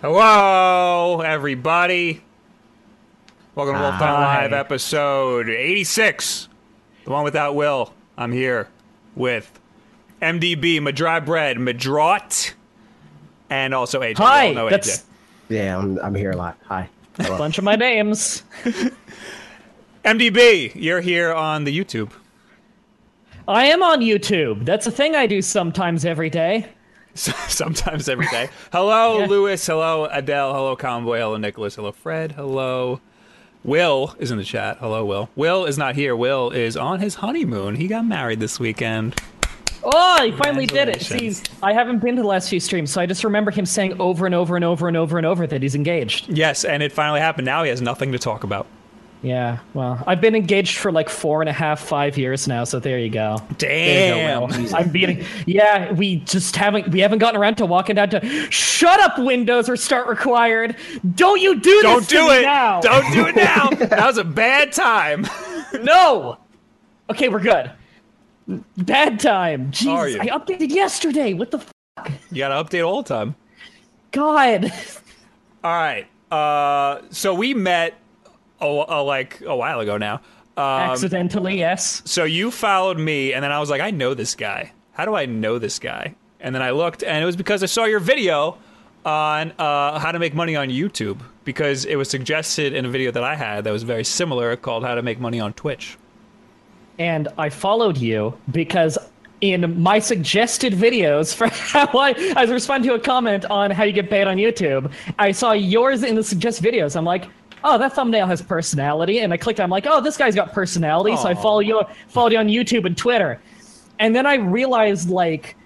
Hello, everybody. Welcome to Wulff Den Live, episode 86. The one without Will. I'm here with MDB, Madry Bread, Medraut, and also AJ. Hi, You all know that's AJ. Yeah, I'm, I'm here a lot. Hi. a bunch of my names. MDB, you're here on the YouTube. I am on YouTube. That's a thing I do sometimes every day. Sometimes every day. Hello, Yeah. Lewis. Hello, Adele. Hello, Convoy. Hello, Nicholas. Hello, Fred. Hello. Will is in the chat. Hello, Will. Will is not here. Will is on his honeymoon. He got married this weekend. Oh, he finally did it. See, I haven't been to the last few streams, so I just remember him saying over and over and over and over and over that he's engaged. Yes, and it finally happened. Now he has nothing to talk about. Yeah, well, I've been engaged for like four and a half, five years now, so there you go. Damn. you go, I'm being, yeah, we just haven't, we haven't gotten around to walking down to shut up, Windows or start required. Don't you do this? Don't this do it. now. Don't do it now. that was a bad time. No. Okay, we're good. Bad time. Jesus? I updated yesterday. What the f- You got to update all the time. God? All right. Uh, so we met a, a, like a while ago now. Um, Accidentally, yes. so you followed me, and then I was like, I know this guy. How do I know this guy? And then I looked, and it was because I saw your video on uh, how to make money on YouTube because it was suggested in a video that I had that was very similar called How to Make Money on Twitch. And I followed you because in my suggested videos for how I, I was responding to a comment on how you get paid on YouTube, I saw yours in the suggest videos. I'm like, oh, that thumbnail has personality. And I clicked, I'm like, oh, this guy's got personality. So I follow you, followed you on YouTube and Twitter. And then I realized, like,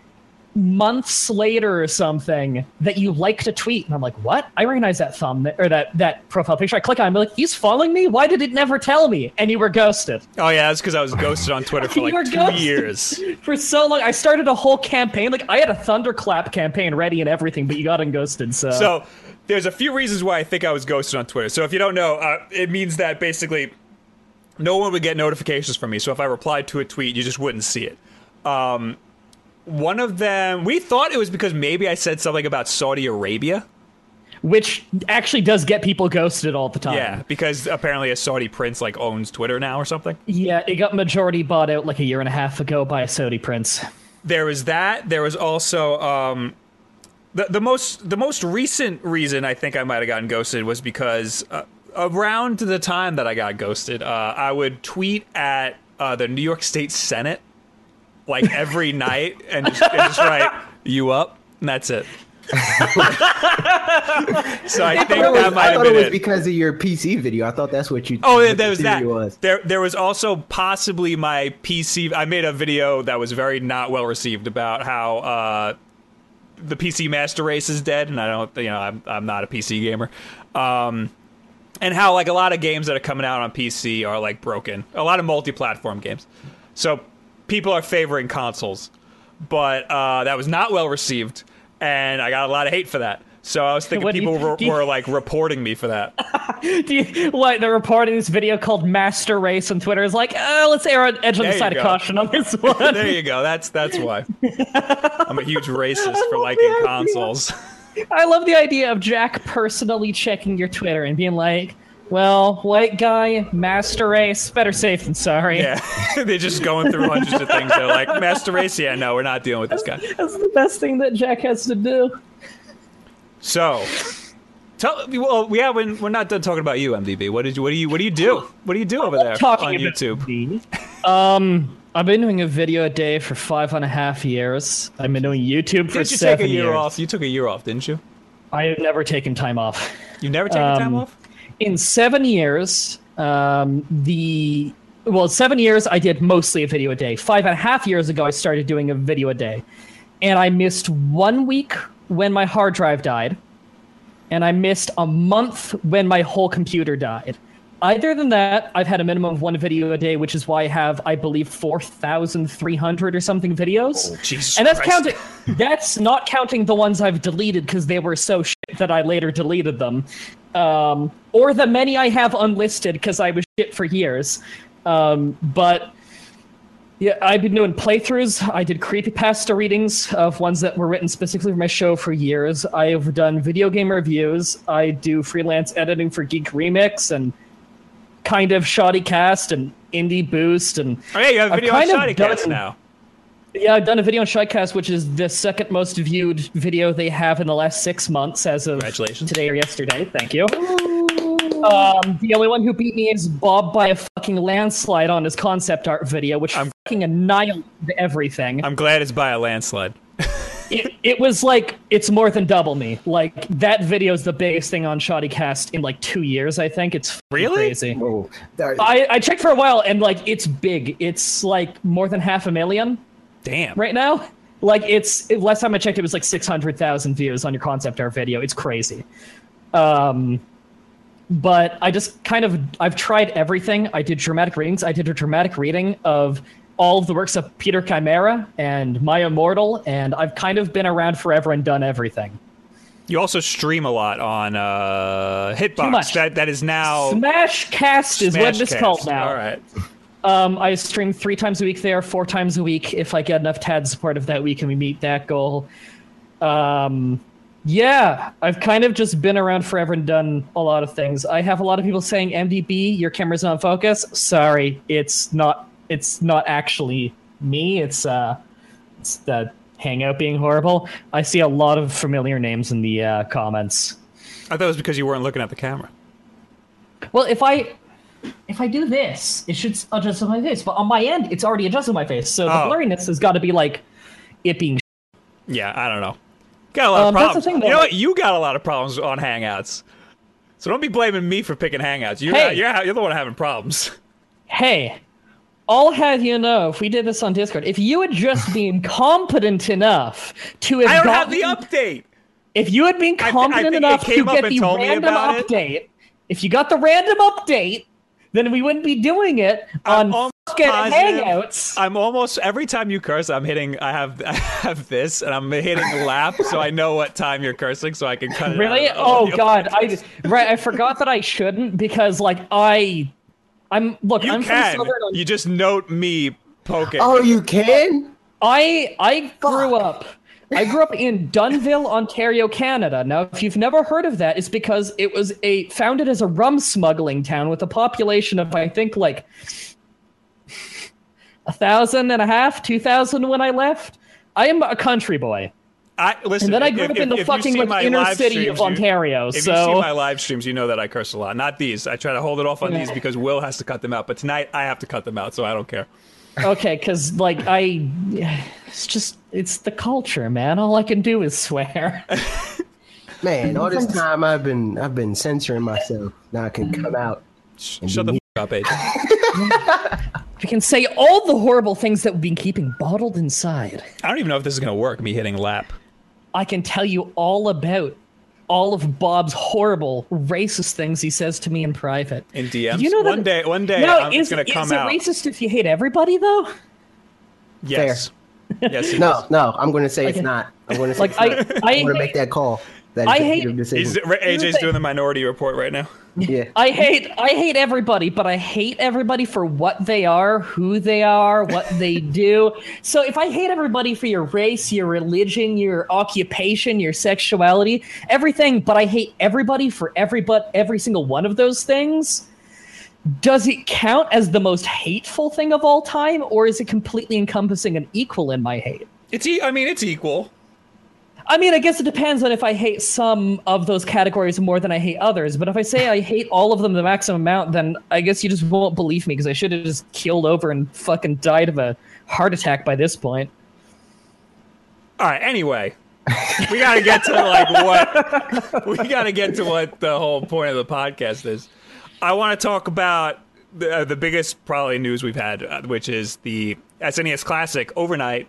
months later or something that you liked a tweet and I'm like, what? I recognize that thumb or that that profile picture. I click on it, I'm like, he's following me? Why did it never tell me? And you were ghosted. Oh yeah, that's because I was ghosted on Twitter for like two ghosted. years. For so long. I started a whole campaign. Like I had a thunderclap campaign ready and everything, but you got unghosted, so, So there's a few reasons why I think I was ghosted on Twitter. So if you don't know, uh, it means that basically no one would get notifications from me. So if I replied to a tweet, you just wouldn't see it. Um, one of them, we thought it was because maybe I said something about Saudi Arabia. which actually does get people ghosted all the time. Yeah, because apparently a Saudi prince like owns Twitter now or something. Yeah, it got majority bought out like a year and a half ago by a Saudi prince. There was that. There was also um, the the most the most recent reason I think I might have gotten ghosted was because uh, around the time that I got ghosted, uh, I would tweet at uh, the New York State Senate like every night and just, and just write "you up," and that's it. so I think I thought, it that was, might I have thought it was it. because of your PC video. I thought that's what you. Oh, yeah, what there was that. Was. There, there was also possibly my PC. I made a video that was very not well received about how uh, the PC Master Race is dead, and I don't, you know, I'm, I'm not a PC gamer, um, and how like a lot of games that are coming out on PC are like broken. A lot of multi-platform games, so people are favoring consoles, but uh, that was not well received, and I got a lot of hate for that. So I was thinking What do you- people were, you- were like reporting me for that. Do you, what they're reporting this video called Master Race on Twitter is like, uh, let's err on edge on There the side go. of caution on this one. There you go. That's that's why. I'm a huge racist for liking consoles. I love the idea of Jack personally checking your Twitter and being like, well, white guy, Master Race, better safe than sorry. Yeah, they're just going through hundreds of things. They're like, Master Race. Yeah, no, we're not dealing with this guy. That's the best thing that Jack has to do. So, tell. Well, we haven't. We're not done talking about you, MDB. What did you? What do you? What do you do? What do you do over there Talking on YouTube? Um, I've been doing a video a day for five and a half years. I've been doing YouTube for Did you seven take a year years. off? You took a year off, didn't you? I have never taken time off. You've never taken time Um, off. in seven years, um, the well, seven years I did mostly a video a day. Five and a half years ago, I started doing a video a day, and I missed one week when my hard drive died, and I missed a month when my whole computer died. Other than that, I've had a minimum of one video a day, which is why I have, I believe, four thousand three hundred or something videos. Oh, and that's Christ. counting. That's not counting the ones I've deleted because they were so shit that I later deleted them, um, or the many I have unlisted because I was shit for years. Um, but Yeah, I've been doing playthroughs. I did creepypasta readings of ones that were written specifically for my show for years. I've done video game reviews. I do freelance editing for Geek Remix and kind of Shoddy Cast and Indie Boost and Oh yeah, you have a I've video on kind of Shoddy Cast done- now. yeah, I've done a video on Shoddycast, which is the second most viewed video they have in the last six months as of Congratulations. today or yesterday. Thank you. Um, the only one who beat me is Bob by a fucking landslide on his concept art video, which I'm- fucking annihilated everything. I'm glad it's by a landslide. it, it was like it's more than double me. Like that video is the biggest thing on Shoddycast in like two years. I think it's Really? crazy. Whoa. That- I, I checked for a while and like it's big. It's like more than half a million Damn. right now. Like it's last time I checked, it was like six hundred thousand views on your concept art video. It's crazy. Um, but I just kind of I've tried everything. I did dramatic readings. I did a dramatic reading of all of the works of Peter Chimaera and My Immortal, and I've kind of been around forever and done everything. You also stream a lot on uh, Hitbox. much. That that is now Smash Cast is what it's called now. All right. Um, I stream three times a week there, four times a week if I get enough TAD support of that week and we meet that goal. Um, yeah, I've kind of just been around forever and done a lot of things. I have a lot of people saying, "MDB, your camera's not in focus." Sorry, it's not. It's not actually me. It's uh, it's the Hangout being horrible. I see a lot of familiar names in the uh, comments. I thought it was because you weren't looking at the camera. Well, if I if I do this, it should adjust my face. But on my end, it's already adjusted my face. So the Oh. blurriness has got to be like it being. Yeah, I don't know. Got a lot Um, of problems. thing, you know what? You got a lot of problems on Hangouts. So don't be blaming me for picking Hangouts. You're, Hey. not- you're, you're the one having problems. Hey, I'll have you know if we did this on Discord, if you had just been competent enough to have I don't have the update. If you had been I thi- I competent think enough to get the random about it. update, if you got the random update, then we wouldn't be doing it on almost fucking positive- Hangouts. I'm almost every time you curse, I'm hitting. I have I have this, and I'm hitting lap, so I know what time you're cursing, so I can cut it. Really? out Oh audio. god, I right. I forgot that I shouldn't because like I, I'm look. You I'm can. from Southern. You just note me poking. oh, you can? I I grew up. I grew up in Dunnville, Ontario, Canada. Now, if you've never heard of that, it's because it was a founded as a rum smuggling town with a population of I think like a thousand and a half, two thousand when I left. I am a country boy. I listen. And then I if- grew up if- in the if fucking like inner city streams, of you- Ontario. If so you see my live streams, you know that I curse a lot. Not these. I try to hold it off on these because Will has to cut them out. But tonight I have to cut them out, so I don't care. okay, because like I, it's just it's the culture, man. All I can do is swear. Man, all this time I've been I've been censoring myself. Now I can come out. Sh- Shut the f- up, AJ. I can say all the horrible things that we've been keeping bottled inside. I don't even know if this is gonna work. Me hitting lap. I can tell you all about all of Bob's horrible racist things he says to me in private. in DMs. You know that- one day, one day, No, I'm, is, it's gonna come is come it out. racist if you hate everybody though? Yes. Yes. No, is. no, I'm going to say it's not. I'm going to say Like it's I, not. I, I'm going to make that call. That I executive hate- He's, decision. AJ's doing the minority report right now. yeah. I hate, I hate everybody, but I hate everybody for what they are, who they are, what they do. So if I hate everybody for your race, your religion, your occupation, your sexuality, everything, but I hate everybody for every but every single one of those things. Does it count as the most hateful thing of all time, or is it completely encompassing and equal in my hate? It's. E- I mean, it's equal. I mean, I guess it depends on if I hate some of those categories more than I hate others. But if I say I hate all of them the maximum amount, then I guess you just won't believe me because I should have just keeled over and fucking died of a heart attack by this point. All right. Anyway, we got to get to like what we got to get to what the whole point of the podcast is. I want to talk about the, uh, the biggest probably news we've had, uh, which is the SNES Classic overnight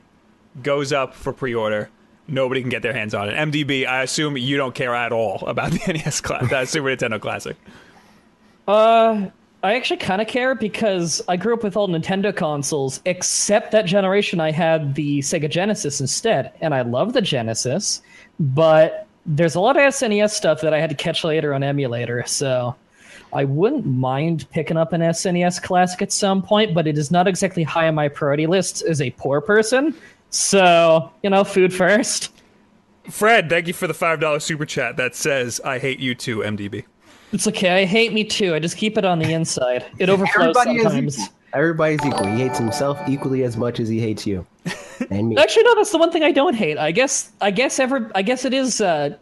goes up for pre-order. Nobody can get their hands on it. MDB, I assume you don't care at all about the NES Classic, the Super Nintendo Classic. Uh, I actually kind of care because I grew up with all Nintendo consoles, except that generation I had the Sega Genesis instead, and I love the Genesis, but there's a lot of SNES stuff that I had to catch later on emulator, so I wouldn't mind picking up an SNES Classic at some point, but it is not exactly high on my priority list as a poor person. So, you know, food first. Fred, thank you for the five dollar super chat that says "I hate you too, MDB." It's okay. I hate me too. I just keep it on the inside. It overflows Everybody is sometimes. equal. Everybody's equal. He hates himself equally as much as he hates you and me. Actually, no. That's the one thing I don't hate. I guess. I guess ever. I guess it is. Uh,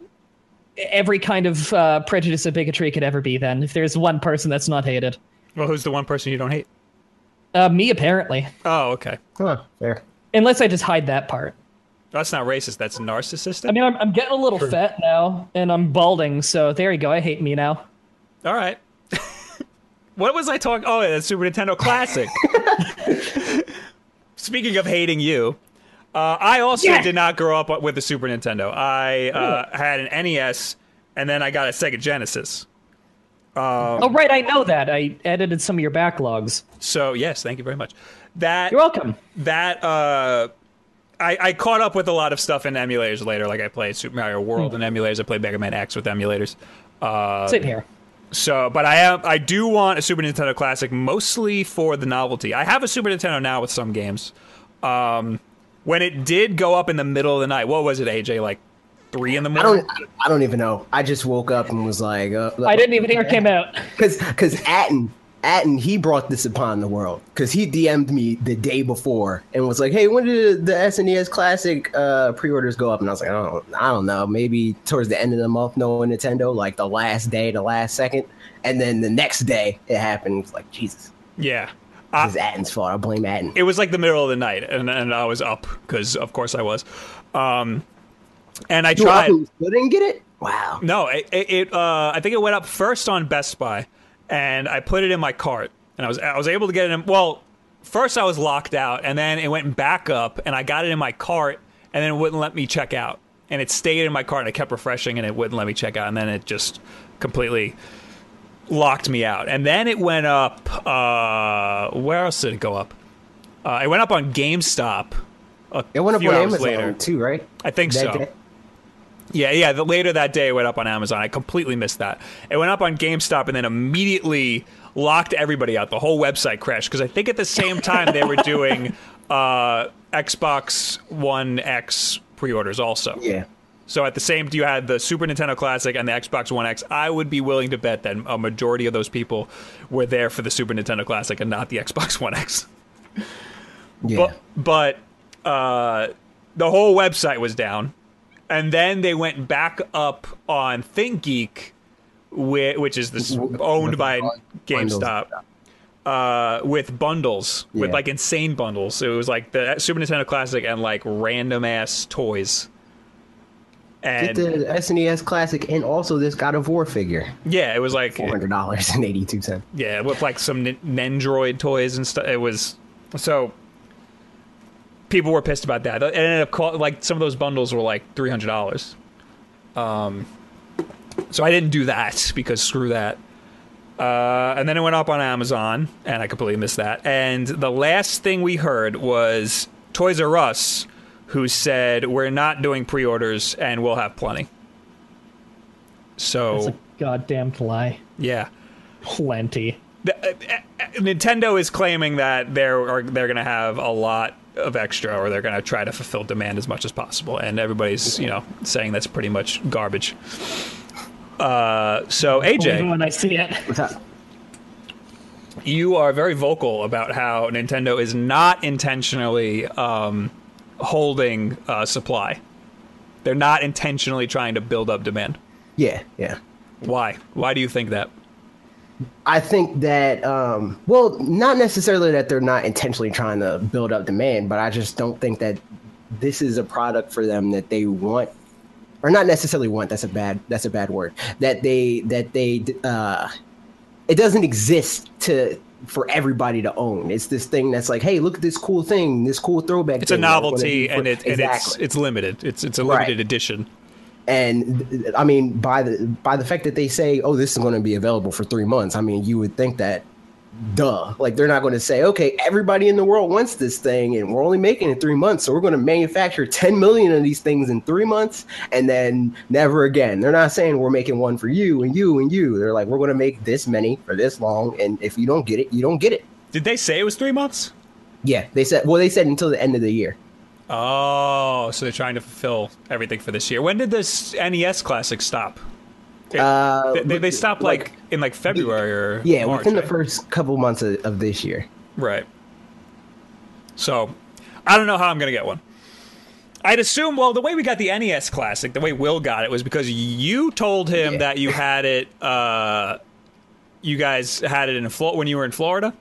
every kind of uh, prejudice and bigotry could ever be. Then, if there's one person that's not hated, Well, who's the one person you don't hate? uh, me apparently. Oh, okay. Huh, fair. Unless I just hide that part. That's not racist. That's narcissistic. I mean, I'm, I'm getting a little fat now, and I'm balding. So there you go. I hate me now. All right. what was I talking? Oh, yeah, the Super Nintendo Classic. Speaking of hating you, uh, I also Yeah. did not grow up with the Super Nintendo. I uh, had an NES, and then I got a Sega Genesis. oh right, I know that. I edited some of your backlogs. So yes, thank you very much. That You're welcome. that uh, I, I caught up with a lot of stuff in emulators later. Like I played Super Mario World in emulators. I played Mega Man X with emulators. Uh, Same here. So, but I have, I do want a Super Nintendo Classic mostly for the novelty. I have a Super Nintendo now with some games. Um, when it did go up in the middle of the night, what was it, AJ? Like three in the morning. I don't. I don't even know. I just woke up and was like, uh, I didn't even hear it came out. because because Atten Atten he brought this upon the world because he DM'd me the day before and was like, "Hey, when did the SNES Classic uh, pre-orders go up?" And I was like, "I don't, I don't know. Maybe towards the end of the month, knowing Nintendo, like the last day, the last second, and then the next day it happened. It's like Jesus, Yeah. it's Atten's fault. I blame Atten. It was like the middle of the night, and, and I was up because, of course, I was. Um, and I You tried. still didn't get it? Wow. No, it, it, it uh, I think it went up first on Best Buy, and I put it in my cart, and I was I was able to get it. in Well, first I was locked out, and then it went back up, and I got it in my cart, and then it wouldn't let me check out, and it stayed in my cart, and I kept refreshing, and it wouldn't let me check out, and then it just completely locked me out, and then it went up. Uh, where else did it go up? Uh, it went up on GameStop. A It went up on hours Amazon later. too, right? I think That so. day? Yeah, yeah. The, later that day, it went up on Amazon. I completely missed that. It went up on GameStop and then immediately locked everybody out. The whole website crashed because I think at the same time they were doing uh, Xbox One X pre-orders also. Yeah. So at the same, you had the Super Nintendo Classic and the Xbox One X. I would be willing to bet that a majority of those people were there for the Super Nintendo Classic and not the Xbox One X. Yeah. But but uh, the whole website was down, and then they went back up on ThinkGeek, whi- which is this owned by GameStop, uh, with bundles with like insane bundles. So it was like the Super Nintendo Classic and like random ass toys. Get And the SNES Classic and also this God of War figure. yeah, it was like Four hundred dollars and eighty two cents. Yeah, with like some Nendoroid toys and stuff. It was so people were pissed about that. It ended up like some of those bundles were like three hundred dollars. Um, so I didn't do that because screw that. Uh, and then it went up on Amazon, and I completely missed that. And the last thing we heard was Toys R Us, who said we're not doing pre-orders and we'll have plenty. It's So a goddamn lie. yeah. Plenty. The- uh, uh, Nintendo is claiming that they're are, they're going to have a lot of extra, or they're going to try to fulfill demand as much as possible, and everybody's you know saying that's pretty much garbage. Uh, so Believe AJ, when I see it. You are very vocal about how Nintendo is not intentionally um, holding uh, supply. They're not intentionally trying to build up demand. Yeah, yeah. Why? Why do you think that? I think that, um, well, not necessarily that they're not intentionally trying to build up demand, but I just don't think that this is a product for them that they want, or not necessarily want. That's a bad. That's a bad word. That they that they uh, it doesn't exist to for everybody to own. It's this thing that's like, hey, look at this cool thing, this cool throwback. It's a novelty, for-" and, it, and it's exactly. it's limited. It's it's a Right. limited edition. And I mean, by the by the fact that they say, "Oh, this is going to be available for three months," I mean, you would think that duh. Like they're not going to say, okay, everybody in the world wants this thing, and we're only making it three months, so we're going to manufacture 10 million of these things in three months, and then never again. They're not saying we're making one for you and you and you. They're like, we're going to make this many for this long, and if you don't get it, you don't get it. Did they say it was three months? Yeah, they said. Well, they said until the end of the year. Oh, so they're trying to fulfill everything for this year. When did this NES Classic stop? It- Uh, they, they, stopped like, in like February or Yeah, March, within the first couple months of, of this year. Right. So, I don't know how I'm gonna get one. I'd assume. Well, the way we got the NES Classic, the way Will got it, was because you told him Yeah. that you had it. Uh, you guys had it in Florida when you were in Florida.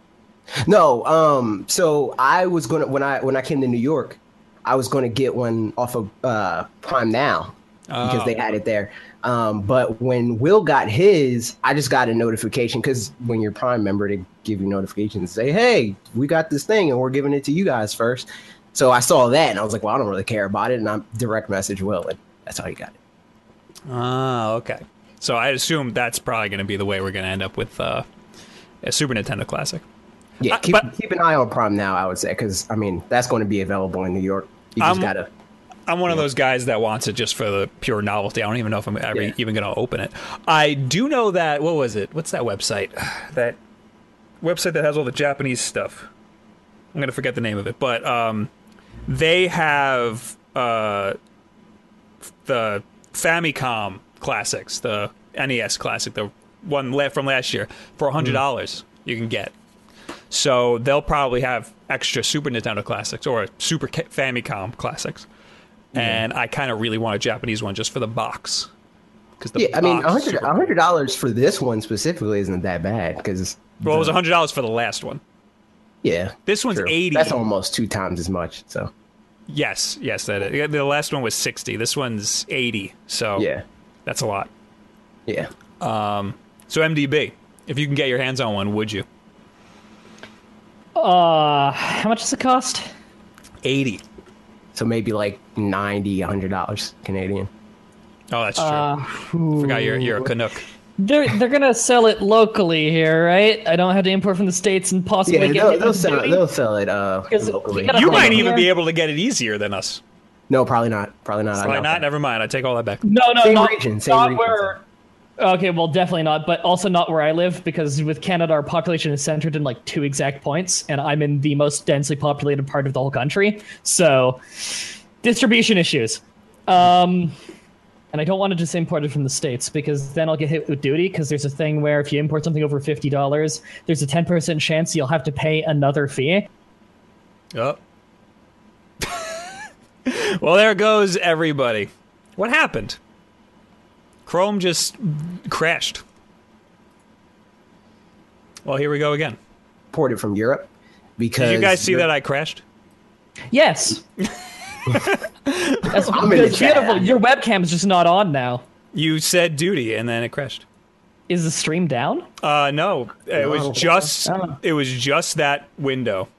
No, um, so I was gonna when I when I came to New York, I was gonna get one off of uh, Prime Now because Oh. they had it there. Um, but when Will got his, I just got a notification because when you're Prime member, they give you notifications and say, "Hey, we got this thing and we're giving it to you guys first. So I saw that and I was like, "Well, I don't really care about it," and I direct message Will, and that's how he got it. Oh, okay. So I assume that's probably going to be the way we're going to end up with uh, a Super Nintendo Classic. Yeah, Uh, keep, but- keep an eye on Prime Now. I would say because I mean that's going to be available in New York. You just Um, gotta. I'm one of those guys that wants it just for the pure novelty. I don't even know if I'm ever Yeah. even going to open it. I do know that. What was it? What's that website? That website that has all the Japanese stuff. I'm going to forget the name of it, but um, they have uh, the Famicom classics, the NES classic, the one from last year, for hundred dollars. You can get. So they'll probably have extra Super Nintendo classics or Super Famicom classics. And I kind of really want a Japanese one just for the box. Because Yeah, I mean, a hundred super a hundred dollars for this one specifically isn't that bad because Well, it was hundred dollars for the last one. yeah, This one's true. 80. That's almost two times as much. So Yes, yes, that is. The last one was sixty. This one's eighty. So yeah, that's a lot. yeah. Um, So MDB, if you can get your hands on one, would you? Uh, how much does it cost? Eighty. So maybe like 90, $100 Canadian. Oh, that's true. Uh, Forgot you're you're a Canuck. They're they're gonna sell it locally here, right? I don't have to import from the states and possibly Yeah, get they'll, hit they'll sell it. They'll sell it uh, 'Cause locally. you You might even here. be able to get it easier than us. No, probably not. Probably not. I Probably not. Never mind. I take all that back. No, no, Same not, region, same not region, where. Okay, well, definitely not, but also not where I live because with Canada, our population is centered in like two exact points, and I'm in the most densely populated part of the whole country. So, distribution issues. Um, and I don't want to just import it from the states because then I'll get hit with duty. Because there's a thing where if you import something over fifty dollars, there's a ten percent chance you'll have to pay another fee. Oh. well, there goes everybody. What happened? Chrome just crashed. Well, here we go again. Ported from Europe because Did you guys see Europe- that I crashed? Yes. That's I'm in beautiful. chat. Your webcam's just not on now. You said duty, and then it crashed. Is the stream down? Uh, no, it was just Oh. it was just that window.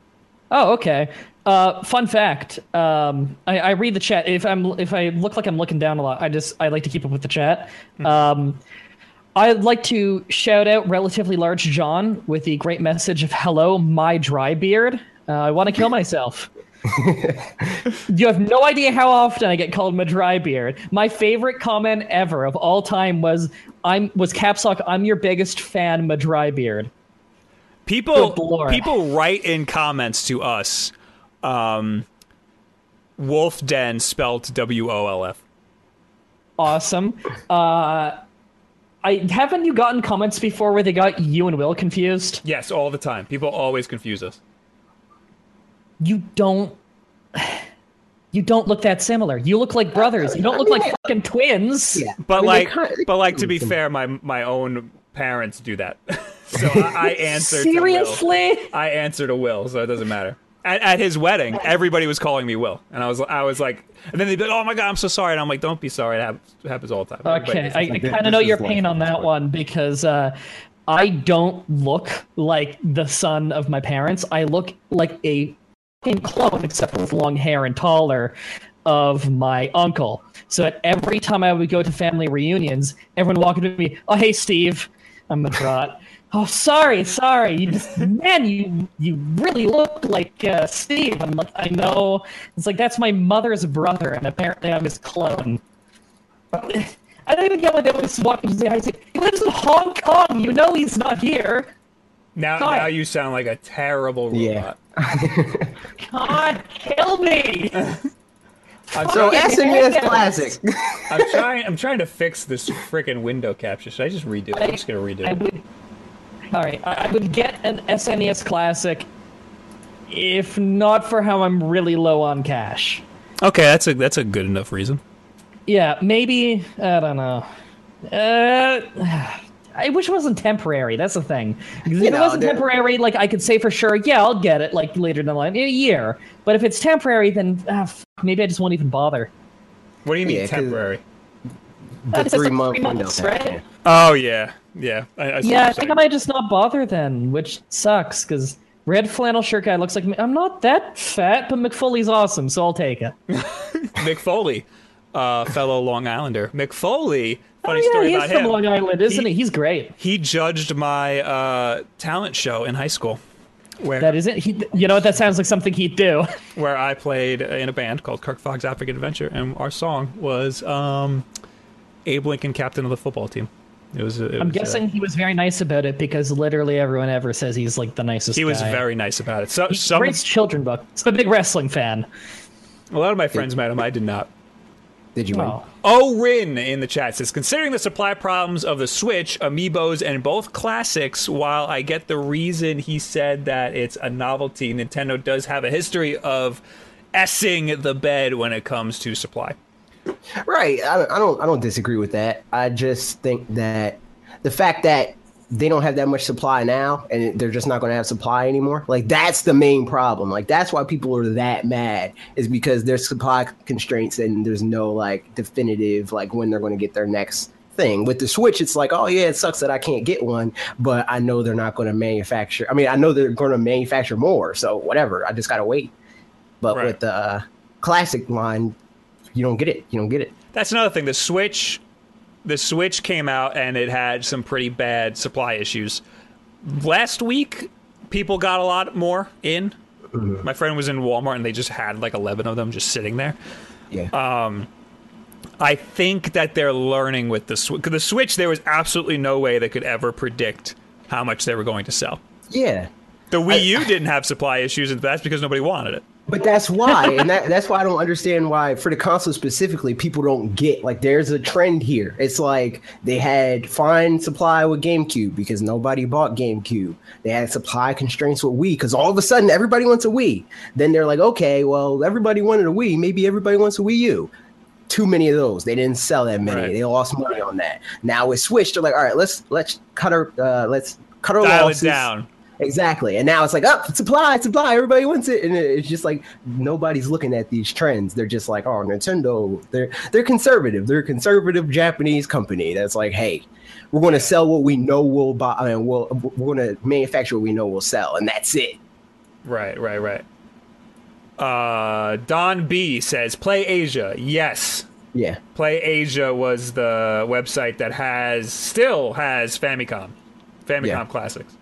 Oh, okay. Uh, fun fact. Um, I, I read the chat. If I'm if I look like I'm looking down a lot, I just I like to keep up with the chat. Um, I'd like to shout out relatively large John with the great message of "Hello, my dry beard." Uh, I want to kill myself. you have no idea how often I get called my dry beard. My favorite comment ever of all time was I'm was caps lock. I'm your biggest fan, my dry beard. People people write in comments to us, um, Wolf Den spelled W O L F. awesome. Uh, I haven't you gotten comments before where they got you and Will confused? Yes, all the time. People always confuse us. You don't. You don't look that similar. You look like brothers. You don't look like fucking twins. Yeah. But I mean, like, kinda- but like to be kinda- fair, my my own parents do that. so I, I answer. To Will. Seriously? I answer to Will, so it doesn't matter. At, at his wedding, everybody was calling me Will, and I was I was like, and then they'd be like, "Oh my god, I'm so sorry," and I'm like, "Don't be sorry. It happens, all the time." Okay, I. I kind of know your pain on that one because uh, I don't look like the son of my parents. I look like a fucking clone, except with long hair and taller, of my uncle. So at every time I would go to family reunions, everyone walked up to me, "Oh, hey, Steve." I'm a trot. Oh, sorry, sorry. You just, man, you you really look like uh, Steve. I'm like, I know. It's like that's my mother's brother, and apparently I'm his clone. I don't even get why they always walk into the house. He lives in Hong Kong. You know he's not here. Now, God. now you sound like a terrible robot. Yeah. God, kill me. I'm, So trying, SNES Classic. I'm trying. I'm trying to fix this freaking window capture. Should I just redo it? I'm just gonna redo I it. would. All right, I, I would get an SNES Classic, if not for how I'm really low on cash. Okay, that's a that's a good enough reason. Yeah, maybe I don't know. Uh, I wish it wasn't temporary. That's the thing. Because if You it know, wasn't there- temporary, like I could say for sure, yeah, I'll get it like later down the line in a year. But if it's temporary, then ah, f- maybe I just won't even bother. What do you mean Yeah, 'cause- temporary? The It's three month three window. months, pack, right? Oh yeah, yeah. I, I Yeah, I think I might just not bother then, which sucks because red flannel shirt guy looks like me. I'm not that fat, but Mick Foley's awesome, so I'll take it. Mick Foley, uh, fellow Long Islander. Mick Foley. Funny oh yeah, story he's about from him. Long Island, isn't he? He- He's great. He judged my uh, talent show in high school, where That isn't. He, you know what? That sounds like something he'd do. where I played in a band called Kirk Fogg's African Adventure, and our song was um, Abe Lincoln, captain of the football team. It was. It I'm was, uh, guessing he was very nice about it because literally everyone ever says he's like the nicest. he was guy. very nice about it. So He some, reads children book. He's a big wrestling fan. a lot of my friends met him. I did not. Did you? Oh. Oh, Rin in the chat says, considering the supply problems of the Switch, Amiibos, and both classics, while I get the reason he said that it's a novelty, Nintendo does have a history of essing the bed when it comes to supply. Right. I don't, I don't. I don't disagree with that. I just think that the fact that they don't have that much supply now, and they're just not going to have supply anymore. Like that's the main problem. Like that's why people are that mad is because there's supply constraints and there's no like definitive like when they're going to get their next thing. With the Switch, it's like, oh yeah, it sucks that I can't get one, but I know they're not going to manufacture. I mean, I know they're going to manufacture more, so whatever. I just got to wait. But Right. with the uh, classic line, you don't get it. You don't get it. That's another thing. The Switch, the Switch came out and it had some pretty bad supply issues. Last week, people got a lot more in. My friend was in Walmart and they just had like 11 of them just sitting there. Yeah. Um, I think that they're learning with the Switch. The Switch, there was absolutely no way they could ever predict how much they were going to sell. yeah. The Wii U didn't have supply issues, and that's because nobody wanted it. But that's why, and that, that's why I don't understand why for the console specifically, people don't get like there's a trend here. It's like they had fine supply with GameCube because nobody bought GameCube. They had supply constraints with Wii because all of a sudden everybody wants a Wii. Then they're like, okay, well everybody wanted a Wii, maybe everybody wants a Wii U. Too many of those. They didn't sell that many. Right. They lost money on that. Now with Switch, they're like, all right, let's let's cut our uh, let's cut our Dial it losses. down. Exactly. And now it's like, up, oh, supply, supply, everybody wants it. And it's just like nobody's looking at these trends. They're just like, oh, Nintendo, they're they're conservative. They're a conservative Japanese company that's like, hey, we're going to sell what we know will buy. Mean, we'll, we're going to manufacture what we know will sell, and that's it. Right, right, right. Uh, Don B says, "Play Asia." Yes, Yeah. Play Asia was the website that has still has Famicom, Famicom Yeah. Classics.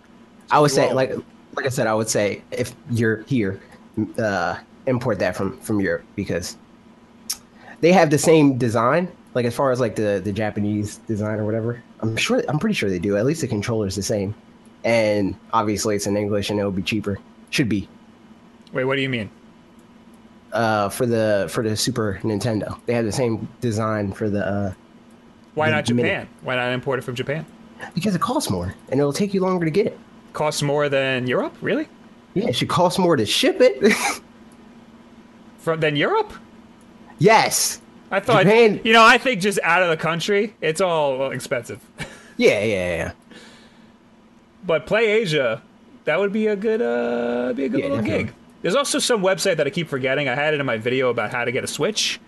I would say, like, like I said, I would say if you're here, uh, import that from from Europe because they have the same design. Like as far as like the the Japanese design or whatever, I'm sure I'm pretty sure they do. At least the controller's the same, and obviously it's in English and it'll be cheaper. Should be Wait, what do you mean? uh, for the for the Super Nintendo. They have the same design for the uh, Why The not mini- Japan? Why not import it from Japan? because it costs more and it'll take you longer to get it. Costs more than Europe, really? Yeah, it should cost more to ship it. From than Europe? yes. I thought Japan- you know. I think just out of the country, it's all expensive. Yeah, yeah, yeah. But Play Asia, that would be a good, uh, be a good Yeah, little definitely. gig. There's also some website that I keep forgetting. I had it in my video about how to get a Switch.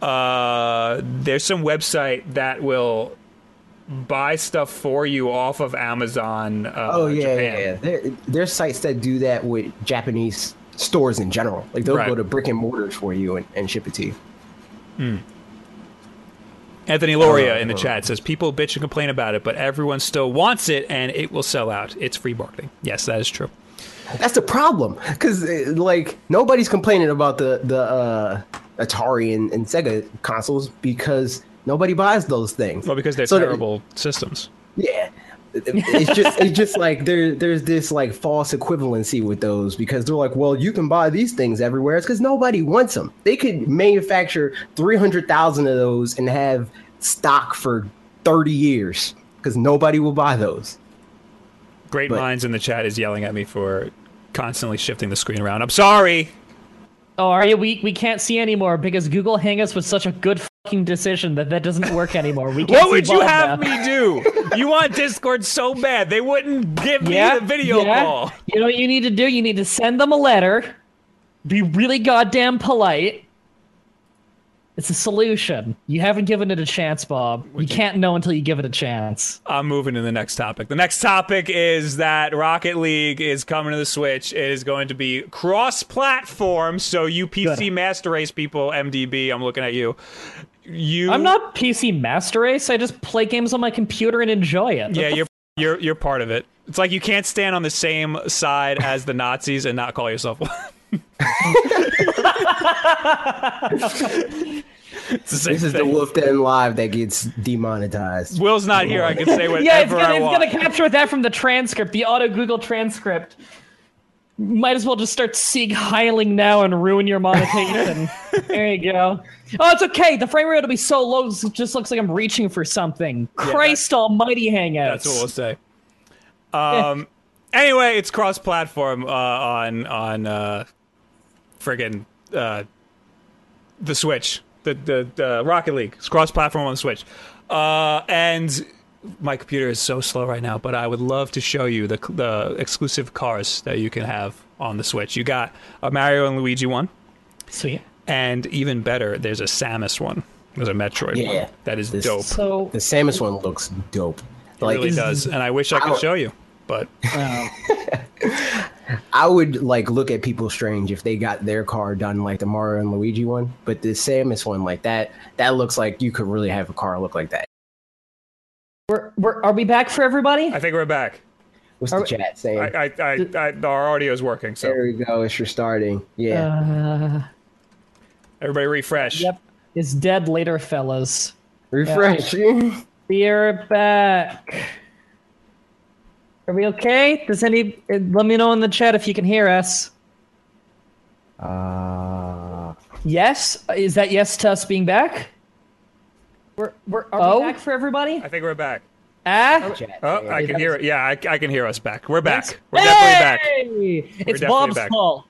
Uh, there's some website that will buy stuff for you off of Amazon. Uh, Oh yeah, Japan. yeah, yeah. There, there's sites that do that with Japanese stores in general. Like they'll Right. go to brick and mortars for you and, and ship it to you. Anthony Loria Oh, in the oh. chat says people bitch and complain about it, but everyone still wants it, and it will sell out. It's free marketing. Yes, that is true. That's the problem, because like nobody's complaining about the the uh, Atari and, and Sega consoles because nobody buys those things. Well, because they're So the- terrible systems. Yeah. It's just it's just like there there's this like false equivalency with those because they're like, well, you can buy these things everywhere. It's because nobody wants them. They could manufacture three hundred thousand of those and have stock for thirty years because nobody will buy those. Great But- minds in the chat is yelling at me for constantly shifting the screen around. I'm sorry. Oh, are you? We we can't see anymore because Google Hangouts was such a good fucking decision that that doesn't work anymore. We can't What would you have now. me do? You want Discord so bad they wouldn't give Yeah, me the video yeah. call. You know what you need to do? You need to send them a letter. Be really goddamn polite. It's a solution. You haven't given it a chance, Bob. You can't know until you give it a chance. I'm moving to the next topic. The next topic is that Rocket League is coming to the Switch. It is going to be cross-platform, so you PC Good. Master Race people, MDB, I'm looking at you. You, I'm not PC Master Race. I just play games on my computer and enjoy it. Yeah, you're you're you're part of it. It's like you can't stand on the same side as the Nazis and not call yourself one. it's the same This is the. Wulff Den Live that gets demonetized. Will's not here. I can say whatever yeah, it's gonna, I it's want. gonna capture that from the transcript, the auto Google transcript. Might as well just start Sieg Heiling now and ruin your monetization. there you go. Oh, it's okay. The frame rate will be so low, it just looks like I'm reaching for something. Christ Almighty, Hangouts. That's what we'll say. Um. Anyway, it's cross-platform uh, on on uh, friggin' uh, the Switch, the the, the Rocket League. It's cross-platform on the Switch, uh, and my computer is so slow right now. But I would love to show you the the exclusive cars that you can have on the Switch. You got a Mario and Luigi one, Sweet. and even better, there's a Samus one. There's a Metroid Yeah. one. That is This- dope. So, The Samus one looks dope. It Like really does, and I wish I could Ow. show you, but I would like look at people strange if they got their car done like the Mario and Luigi one, but the Samus one like that that looks like you could really have a car look like that. We're, we're, are we back for everybody? I think we're back. What's Are the we- chat saying? I, I, I, I, our audio is working, so there we go. It's restarting. Yeah. Uh, everybody refresh. yep. It's dead later, fellas. Refresh. We're back. Are we okay? Does any uh, let me know in the chat if you can hear us? uh, Yes, is that yes to us being back? We're we're are Oh. we back for everybody? I think we're back. Ah, Oh. I can hear it. Yeah, I, I can hear us back. We're back. Yes. We're definitely back. Hey! It's definitely Bob's back. fault.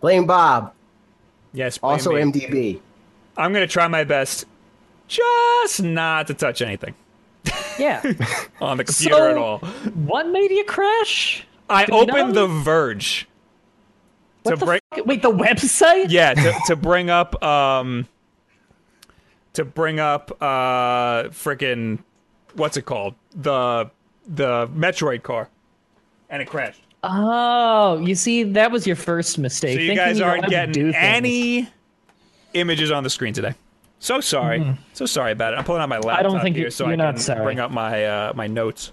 Blame Bob. Yes. blame Also me. MDB. I'm gonna try my best, just not to touch anything Yeah. on the computer So- at all. what made you crash? I Do opened know? the Verge What to the bring. fuck? Wait, the website? yeah, to, to bring up um, to bring up uh, freaking what's it called the the Metroid car, and it crashed. Oh, you see, that was your first mistake. So you thinking guys don't aren't getting any images on the screen today. So sorry. So sorry about it. I'm pulling out my laptop Mm-hmm. don't think here you- so I not can sorry. bring up my uh, my notes.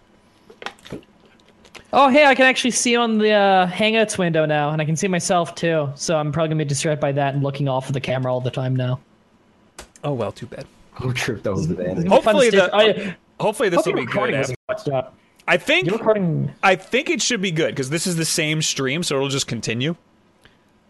Oh, hey, I can actually see on the uh, Hangouts window now, and I can see myself too. So I'm probably gonna be distracted by that and looking off of the camera all the time now. Oh well, too bad. Who tripped over that? Hopefully the sti- I hopefully this hope will be good. recording Ev. wasn't fucked. I think recording. I think it should be good because this is the same stream, so it'll just continue.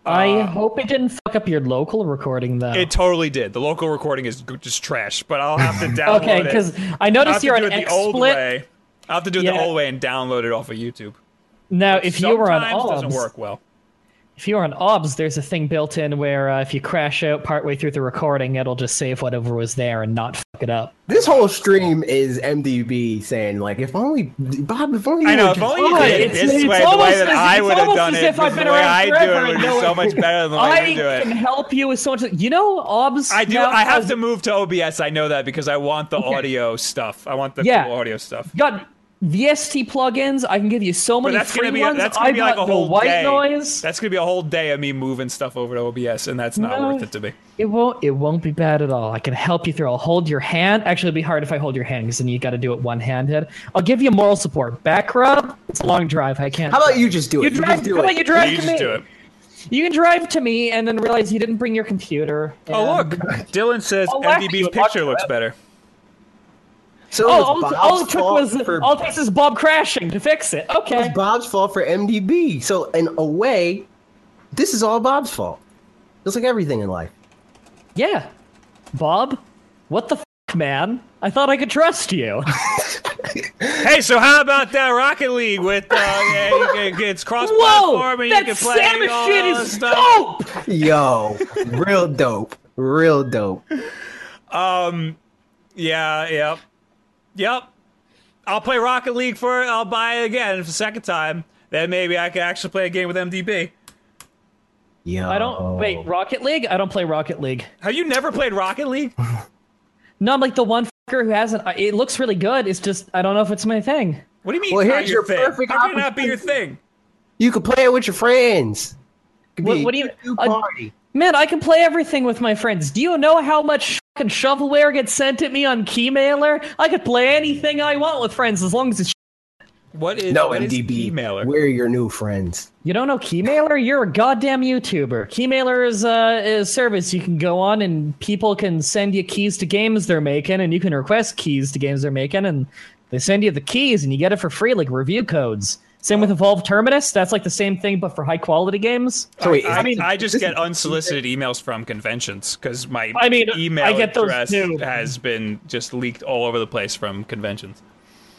I hope it didn't fuck up your local recording though. Uh, It totally did. The local recording is just trash, but I'll have to download okay, it. Okay, because I noticed you're on it the old XSplit. way. I'll have to do it the old way and download it off of YouTube. Now, if you were on Sometimes it doesn't work well. If you're on OBS, there's a thing built in where uh, if you crash out partway through the recording, it'll just save whatever was there and not fuck it up. This whole stream is MDB saying like, if only Bob, if only I you know. If only you did it it's- this it's way, the way that as- I would have done as it, if I've the been way I do it would be so much better than the way I you do can help you with so much. You know, OBS. I do. I have has- to move to OBS. I know that because I want the Okay. audio stuff. I want the Yeah. cool audio stuff. God, VST plugins. I can give you so But many that's free gonna be ones. that's gonna I be like a got the whole white day. noise. That's gonna be a whole day of me moving stuff over to OBS, and that's not No. worth it to me. It won't. It won't be bad at all. I can help you through. I'll hold your hand. Actually, it'd be hard if I hold your hand because then you got to do it one-handed. I'll give you moral support. Back rub. It's a long drive. I can't. How about you just do it? You it? drive. just do how about you drive you to just me? do it. You can drive to me and then realize you didn't bring your computer. Oh look, Dylan says I'll MDB's picture looks better. So Oh, all, was all it took was for all it takes is Bob crashing to fix it. it was Okay. Bob's fault for MDB. So in a way, this is all Bob's fault. Just like everything in life. Yeah. Bob, what the f- man? I thought I could trust you. Hey, so how about that Rocket League with uh, yeah, you can, it's Whoa! cross-platform and you can play Samus all shit that is stuff. dope. Yo, real dope. Real dope. Um, yeah, yep, yep. I'll play Rocket League for it. I'll buy it again for the second time. Then maybe I can actually play a game with MDB. Yeah. I don't wait. Rocket League? I don't play Rocket League. Have you never played Rocket League? No, I'm like the one fucker who hasn't. It looks really good. It's just I don't know if it's my thing. What do you mean? Well, it's not here's your your thing? perfect How can it not be your thing? You could play it with your friends. Could What- be what do you- two uh, party? Man, I can play everything with my friends. Do you know how much fucking shovelware gets sent at me on Keymailer? I could play anything I want with friends as long as it's. What is no, what is MDB. emailer? We're your new friends. You don't know Keymailer? You're a goddamn YouTuber. Keymailer is a, is a service you can go on and people can send you keys to games they're making, and you can request keys to games they're making, and they send you the keys and you get it for free, like review codes. Same with Evolve Terminus. That's like the same thing, but for high quality games. So wait, I, is- mean, I just get unsolicited emails from conventions because my I mean, email I get those address too. has been just leaked all over the place from conventions.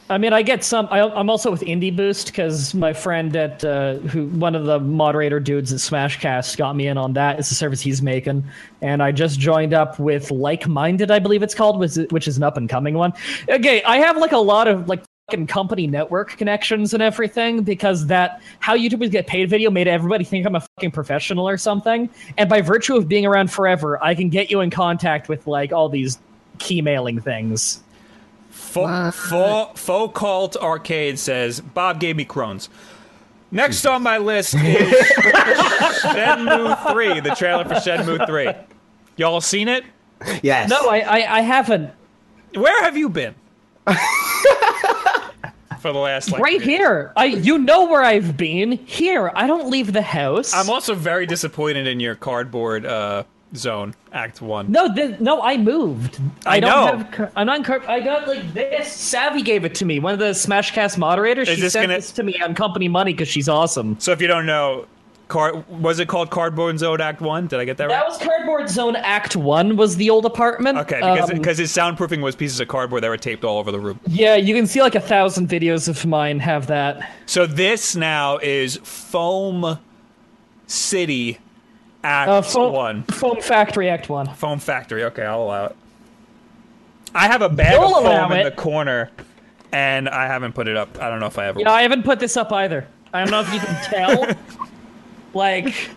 I mean, I get some. I, I'm also with Indie Boost because my friend at uh, who one of the moderator dudes at Smashcast got me in on that. It's a service he's making, and I just joined up with Like Minded, I believe it's called, which is, which is an up and coming one. Okay, I have like a lot of like fucking company network connections and everything because that how YouTubers get paid video made everybody think I'm a fucking professional or something. And by virtue of being around forever, I can get you in contact with like all these key mailing things. Faux, faux, faux cult arcade says Bob gave me Crohn's. Next on my list is Shenmue 3, the trailer for Shenmue 3. Y'all seen it? Yes. No, I, I, I haven't. Where have you been? for the last like right here. I you know where I've been. Here. I don't leave the house. I'm also very disappointed in your cardboard uh, zone, Act One. no, th- no, I moved. I don't know. have. I'm not. Car- I got like this. Savvy gave it to me. One of the Smashcast moderators. Is she this sent gonna- this to me on company money because she's awesome. So if you don't know, car- was it called Cardboard Zone Act One? Did I get that right? That was Cardboard Zone Act One. Was the old apartment? Okay, because Um, his soundproofing was pieces of cardboard that were taped all over the room. yeah, you can see like a thousand videos of mine have that. So this now is Foam City Act Uh, foam, One. Foam Factory Act One. Foam Factory. Okay, I'll allow it. I have a bag You'll of foam in the corner, and I haven't put it up. I don't know if I ever. Yeah, I haven't put this up either. I don't know if you can tell. Like,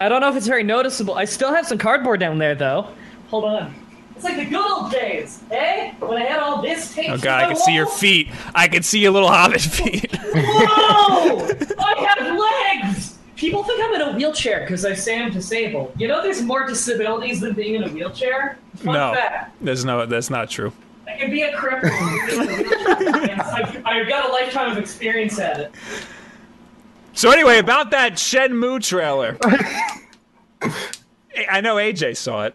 I don't know if it's very noticeable. I still have some cardboard down there, though. Hold on. It's like the good old days, eh? When I had all this tape. Oh god, I can see your feet. I can see your little hobbit feet. Whoa! I have legs! People think I'm in a wheelchair because I say I'm disabled. You know there's more disabilities than being in a wheelchair? Fun no, fact. there's no. That's not true. I can be a cripple. and be in a wheelchair. I've, I've got a lifetime of experience at it. So anyway, about that Shenmue trailer. I know AJ saw it.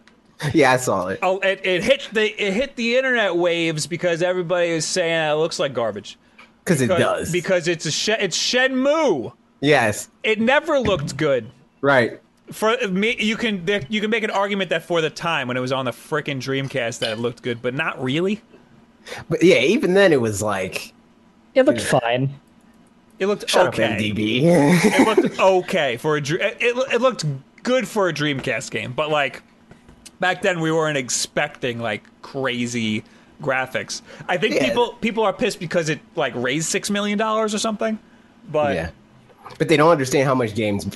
Yeah, I saw it. Oh, it, it hit the it hit the internet waves because everybody was saying it looks like garbage. Because it does. Because it's a Shen, it's Shenmue. yes. It never looked good. Right. For me, you can you can make an argument that for the time when it was on the frickin' Dreamcast that it looked good, but not really. But yeah, even then it was like, It looked fine. It looked shut okay. up, MDB. It looked okay for a it, it. Looked good for a Dreamcast game, but like back then we weren't expecting like crazy graphics. I think Yeah. people people are pissed because it like raised six million dollars or something. But yeah. But they don't understand how much games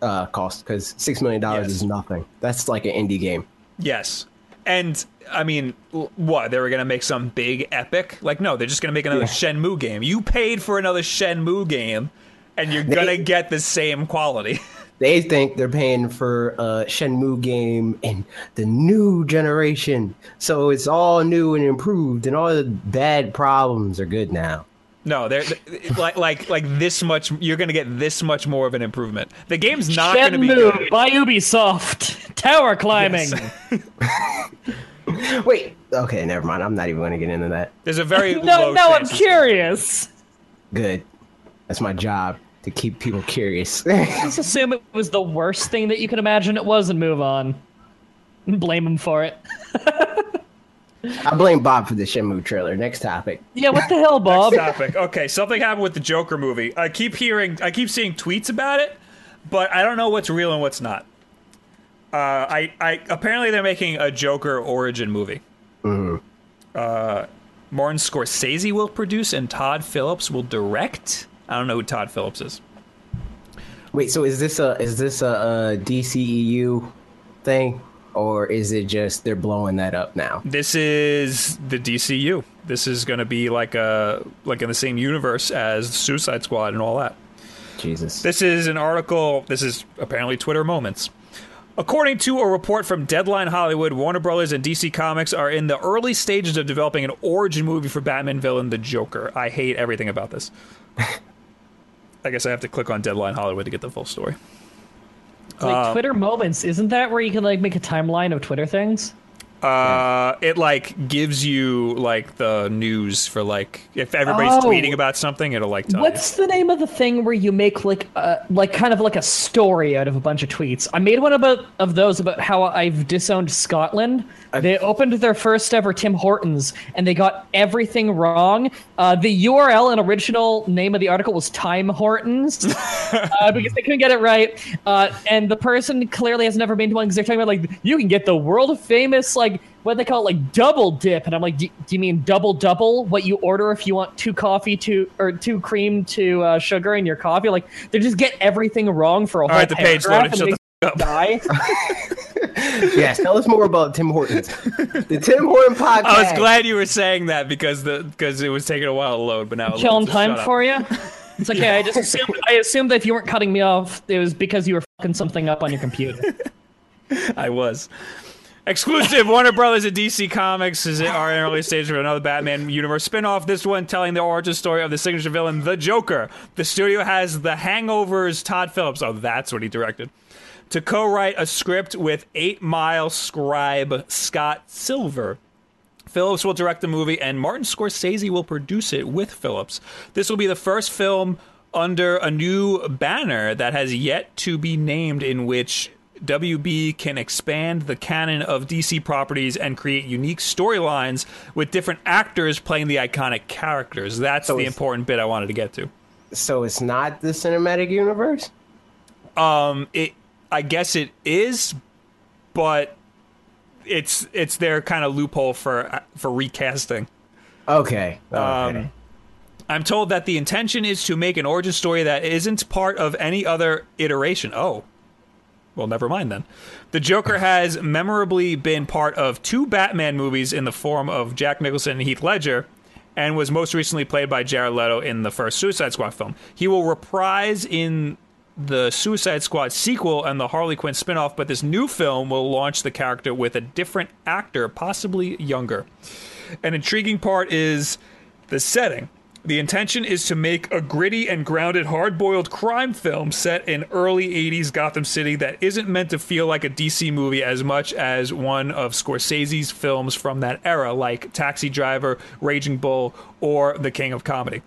uh, cost because $6 million Yes. is nothing. That's like an indie game. yes, And I mean, what? They were going to make some big epic? Like, no, they're just going to make another Yeah. Shenmue game. You paid for another Shenmue game, and you're going to get the same quality. They think they're paying for a Shenmue game in the new generation, so it's all new and improved, and all the bad problems are good now. No, they're they- like like like this much. You're going to get this much more of an improvement. The game's not going to be Shenmue good. by Ubisoft. Tower climbing. Wait, okay, never mind. I'm not even going to get into that. There's a very No, low now I'm curious. Good. That's my job to keep people curious. Let's assume it was the worst thing that you can imagine it was and move on. And blame him for it. I blame Bob for the Shenmue trailer. Next topic. Yeah, what the hell, Bob? Next topic. Okay, something happened with the Joker movie. I keep hearing, I keep seeing tweets about it, but I don't know what's real and what's not. Uh, I, I apparently they're making a Joker origin movie. Mm. Uh, Martin Scorsese will produce, and Todd Phillips will direct. I don't know who Todd Phillips is. Wait, so is this a is this a, a DCEU thing, or is it just they're blowing that up now? This is the DCU. This is going to be like a like in the same universe as Suicide Squad and all that. Jesus. This is an article. This is apparently Twitter moments. According to a report from Deadline Hollywood, Warner Brothers and DC Comics are in the early stages of developing an origin movie for Batman villain the Joker. I hate everything about this. I guess I have to click on Deadline Hollywood to get the full story. Like um, Twitter moments, isn't that where you can like make a timeline of Twitter things? Uh, it like gives you like the news for like if everybody's Oh. tweeting about something, it'll like tell you. What's the name of the thing where you make like uh, like kind of like a story out of a bunch of tweets? I made one about of those about how I've disowned Scotland. They opened their first ever Tim Hortons and they got everything wrong. Uh, the URL and original name of the article was Time Hortons uh, because they couldn't get it right. Uh, and the person clearly has never been to one because they're talking about like you can get the world famous like what they call it like double dip and i'm like do, do you mean double double what you order if you want two coffee two or two cream to uh, sugar in your coffee like they just get everything wrong for a whole All right, the page paragraph loaded. and Shut the they f- up. die yes, tell us more about Tim Hortons. The Tim Horton podcast. I was glad you were saying that because the because it was taking a while to load, but now it killing loads, so time up. for you it's okay i just assumed i assumed that if you weren't cutting me off it was because you were fucking something up on your computer I was. Exclusive Warner Brothers and DC Comics is are in early stage of another Batman universe spin-off. This one telling the origin story of the signature villain, the Joker. The studio has The Hangover's Todd Phillips. Oh, that's what he directed. To co-write a script with Eight Mile scribe Scott Silver. Phillips will direct the movie, and Martin Scorsese will produce it with Phillips. This will be the first film under a new banner that has yet to be named, in which WB can expand the canon of DC properties and create unique storylines with different actors playing the iconic characters. That's So the important bit I wanted to get to. So it's not the cinematic universe. Um, it, I guess it is, but it's it's their kind of loophole for for recasting. Okay. okay. Um, I'm told that the intention is to make an origin story that isn't part of any other iteration. Oh. Well, never mind then. The Joker has memorably been part of two Batman movies in the form of Jack Nicholson and Heath Ledger, and was most recently played by Jared Leto in the first Suicide Squad film. He will reprise in the Suicide Squad sequel and the Harley Quinn spinoff, but this new film will launch the character with a different actor, possibly younger. An intriguing part is the setting. The intention is to make a gritty and grounded, hard boiled crime film set in early 80s Gotham City that isn't meant to feel like a DC movie as much as one of Scorsese's films from that era, like Taxi Driver, Raging Bull, or The King of Comedy.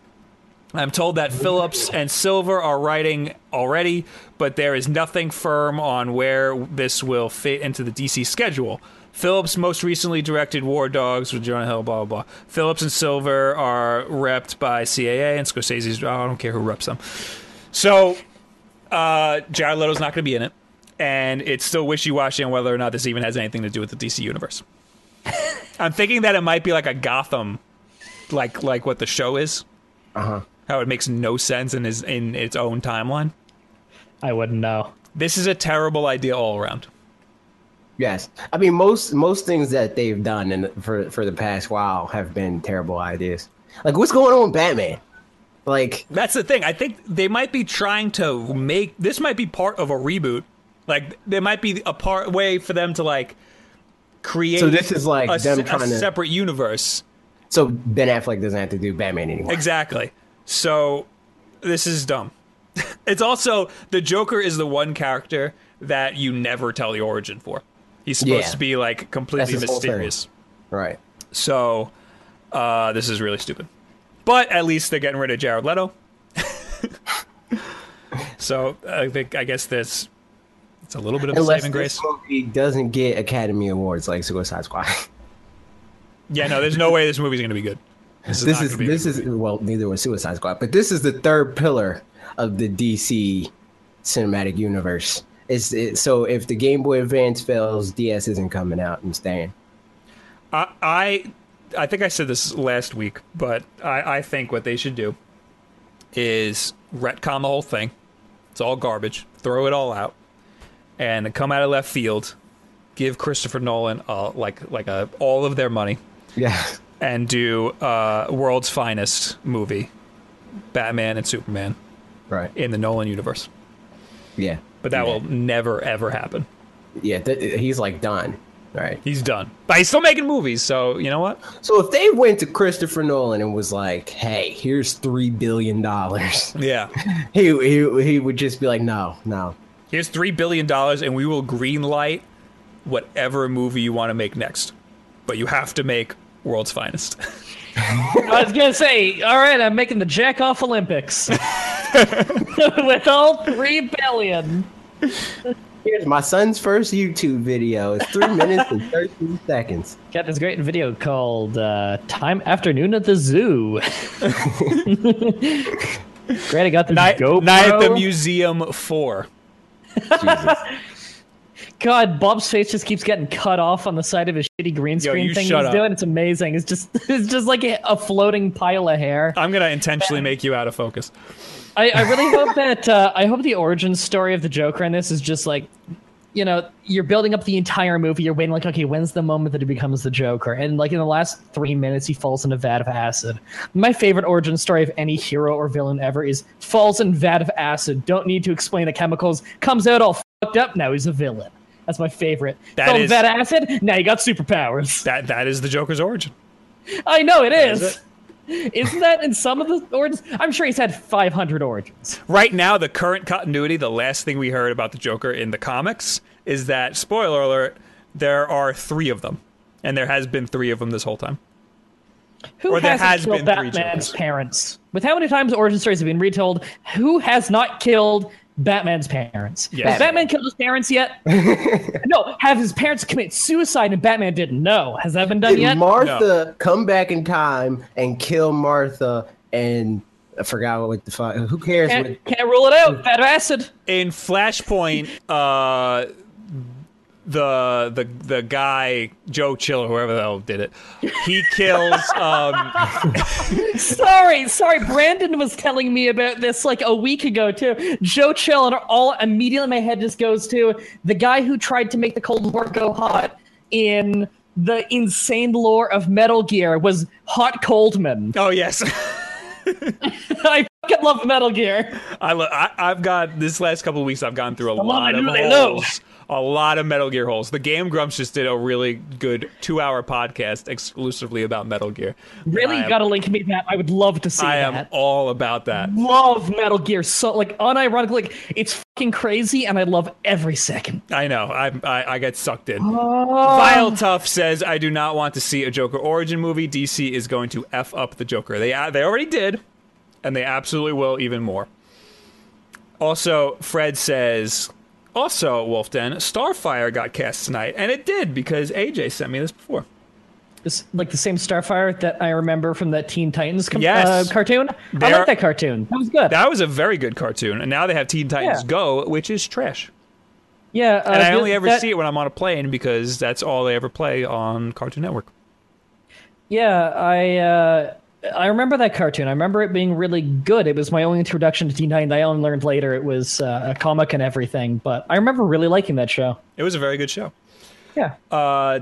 I'm told that Phillips and Silver are writing already, but there is nothing firm on where this will fit into the DC schedule. Phillips most recently directed War Dogs with Jonah Hill, blah, blah, blah. Phillips and Silver are repped by CAA, and Scorsese's, I don't care who reps them. So, uh, Jared Leto's not going to be in it, and it's still wishy washy on whether or not this even has anything to do with the DC universe. I'm thinking that it might be like a Gotham, like like what the show is Uh huh. how it makes no sense in his in its own timeline. i wouldn't know This is a terrible idea all around. Yes, I mean most most things that they've done and for for the past while have been terrible ideas. Like what's going on with Batman? Like That's the thing. I think they might be trying to make this might be part of a reboot. Like there might be a part way for them to like create. So this is like a, them se- a trying to- separate universe. so Ben Affleck doesn't have to do Batman anymore. Exactly. So this is dumb. it's also the Joker is the one character that you never tell the origin for. He's supposed Yeah. to be like completely That's his whole thing. mysterious. Right. So uh, this is really stupid. But at least they're getting rid of Jared Leto. so I think I guess this it's a little bit of a Unless saving this grace. movie doesn't get Academy Awards like Suicide Squad. Yeah, no, there's no way this movie's gonna be good. This is this is this is well, neither was Suicide Squad, but this is the third pillar of the DC cinematic universe. It's it, so if the Game Boy Advance fails, DS isn't coming out and staying. I, I I think I said this last week, but I, I think what they should do is retcon the whole thing. It's all garbage. Throw it all out, and come out of left field. Give Christopher Nolan uh, like like a all of their money Yeah. and do uh, world's finest movie, Batman and Superman Right. in the Nolan universe. Yeah. But that Yeah. will never ever happen. Yeah, th- he's like done. Right. He's done, but he's still making movies. So you know what? So if they went to Christopher Nolan and was like, "Hey, here's three billion dollars," Yeah. he, he he would just be like, "No, no." Here's three billion dollars, and we will greenlight whatever movie you want to make next. But you have to make World's Finest. I was gonna say, all right, I'm making the Jack Off Olympics with all three billion. Here's my son's first YouTube video. It's three minutes and thirteen seconds. Got this great video called uh, "Time Afternoon at the Zoo." great, I got the night, GoPro. night at the Museum Four. Jesus. God, Bob's face just keeps getting cut off on the side of his shitty green screen you thing he's up. doing. It's amazing. It's just it's just like a, a floating pile of hair. I'm gonna intentionally make you out of focus. I, I really hope that uh, I hope the origin story of the Joker in this is just like, you know, you're building up the entire movie. You're waiting like, okay, when's the moment that he becomes the Joker? And like in the last three minutes, he falls in a vat of acid. My favorite origin story of any hero or villain ever is falls in vat of acid. Don't need to explain the chemicals. Comes out all fucked up. Now he's a villain. That's my favorite. That Fell in vat of acid. Now you got superpowers. That that is the Joker's origin. I know it is is. Isn't that in some of the origins? I'm sure he's had 500 origins. Right now, the current continuity, the last thing we heard about the Joker in the comics is that, spoiler alert, there are three of them. And there has been three of them this whole time. Who Or hasn't has killed been Batman's parents? With how many times origin stories have been retold, who has not killed Batman's parents? Yes. Has Batman killed his parents yet? no. Have his parents commit suicide and Batman didn't know? Has that been done Did yet? Martha come back in time and kill Martha and I forgot what the fuck. Who cares? can't, can't rule it out. Bad acid. in Flashpoint, uh, the the the guy Joe Chill or whoever the hell did it, he kills. Um, Sorry, sorry. Brandon was telling me about this like a week ago too. Joe Chill and all immediately my head just goes to the guy who tried to make the Cold War go hot in the insane lore of Metal Gear was Hot Coldman. oh yes, I fucking love Metal Gear. I, lo- I I've got this last couple of weeks. I've gone through a lot of holes. A lot of Metal Gear holes. The Game Grumps just did a really good two-hour podcast exclusively about Metal Gear. Really, you gotta link me that. I would love to see I am all about that. Love Metal Gear so like unironically, like it's fucking crazy, and I love every second. I know. I I, I get sucked in. Oh. Vile Tough says, "I do not want to see a Joker origin movie. DC is going to f up the Joker. They uh, they already did, and they absolutely will even more." Also, Fred says, "Also, Wulff Den, Starfire got cast tonight, and it did because AJ sent me this before. It's like the same Starfire that I remember from that Teen Titans com- Yes. uh, cartoon. I They're- like that cartoon. That was good. That was a very good cartoon, and now they have Teen Titans Yeah. Go, which is trash. yeah, uh, And I only ever that- see it when I'm on a plane because that's all they ever play on Cartoon Network." Yeah, I uh, I remember that cartoon. I remember it being really good. It was my only introduction to Teen Titans. I only learned later it was uh, a comic and everything, but I remember really liking that show. It was a very good show. Yeah. Uh,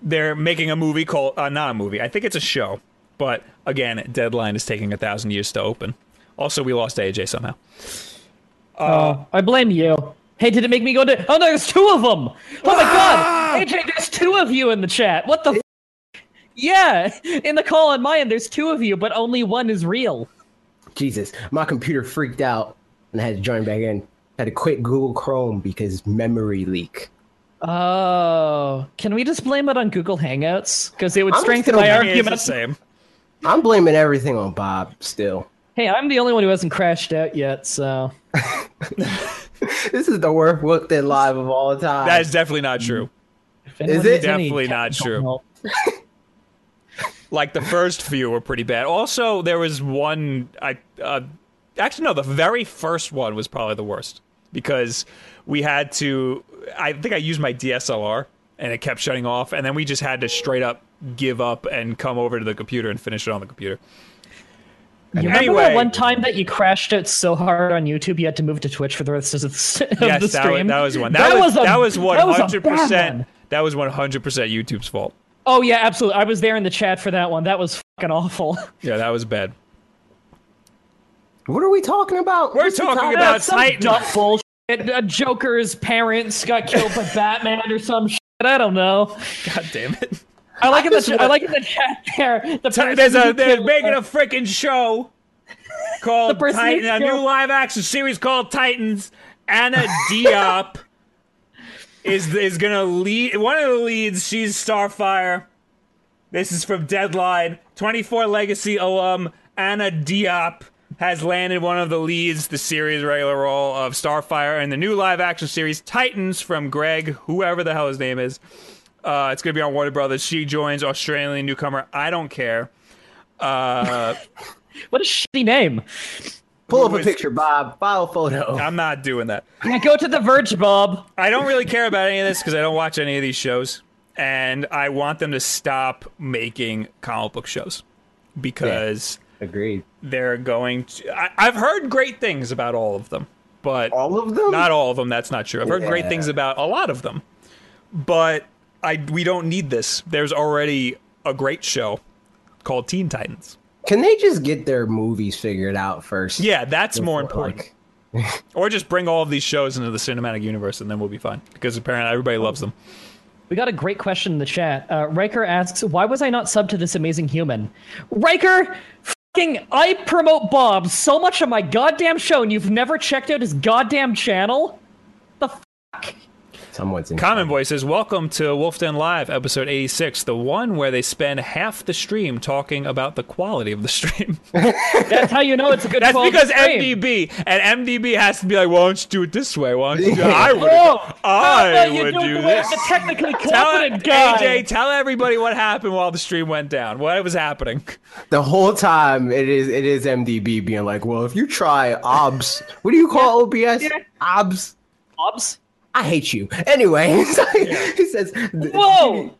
they're making a movie called uh, not a movie. I think it's a show, but again, Deadline is taking a thousand years to open. Also, we lost AJ somehow. Oh, I blame you. Hey, did it make me go to? Oh no, there's two of them. Oh my Ah! god, AJ, there's two of you in the chat. What the? F- yeah, in the call on my end, there's two of you, but only one is real. Jesus, my computer freaked out and I had to join back in. had to quit Google Chrome because memory leak. Oh, can we just blame it on Google Hangouts? Because it would I'm strengthen still- my I the argument. same. I'm blaming everything on Bob still. Hey, I'm the only one who hasn't crashed out yet, so This is the worst looked at live of all time. That is definitely not true. if Is it? Definitely not true. Like the first few were pretty bad. Also, there was one. I uh, actually no, the very first one was probably the worst because we had to. I think I used my DSLR and it kept shutting off, and then we just had to straight up give up and come over to the computer and finish it on the computer. You remember Anyway. that one time that you crashed out so hard on YouTube you had to move to Twitch for the rest of the, of Yes, the that was, stream? that was one. That, was, that was one that was one hundred percent. That was one hundred percent YouTube's fault. Oh yeah, absolutely. I was there in the chat for that one. That was fucking awful. Yeah, that was bad. what are we talking about? We're What's talking topic? about some Titan. dumb bullshit. A uh, Joker's parents got killed by Batman or some shit. I don't know. God damn it! I like in just the I like in the chat there. The person There's a they're killed- making a freaking show called The Titan, a new live action series called Titans. Anna Diop is is gonna lead one of the leads. She's Starfire. This is from Deadline. 24 Legacy alum Anna Diop has landed one of the leads, the series regular role of Starfire in the new live action series Titans from Greg, whoever the hell his name is. Uh, it's gonna be on Warner Brothers. She joins Australian newcomer. I don't care. Uh, What a shitty name. Pull up a picture, Bob. File a photo. I'm not doing that. Yeah, go to the Verge, Bob. I don't really care about any of this because I don't watch any of these shows, and I want them to stop making comic book shows because Agreed. they're going to. I, I've heard great things about all of them, but All of them? not all of them. That's not true. I've heard great things about a lot of them, but I we don't need this. There's already a great show called Teen Titans. Can they just get their movies figured out first? Yeah, that's more important. like- Or just bring all of these shows into the cinematic universe, and then we'll be fine. Because apparently everybody loves them. We got a great question in the chat. Uh, Riker asks, "Why was I not subbed to this amazing human?" Riker, fucking, I promote Bob so much on my goddamn show, and you've never checked out his goddamn channel. The fuck? Someone's in. Common Boy says, Welcome to Wulff Den Live, episode 86, the one where they spend half the stream talking about the quality of the stream. That's how you know it's a good. That's quality because stream. MDB, and MDB has to be like, Why don't you do it this way? Why don't you do it? I would, Oh, how I would do it do the way this. The technically Tell guy. AJ, tell everybody what happened while the stream went down. What was happening? The whole time it is it is MDB being like, well, if you try OBS, what do you call OBS? OBS. Bob's. I hate you. Anyway, he says, Whoa!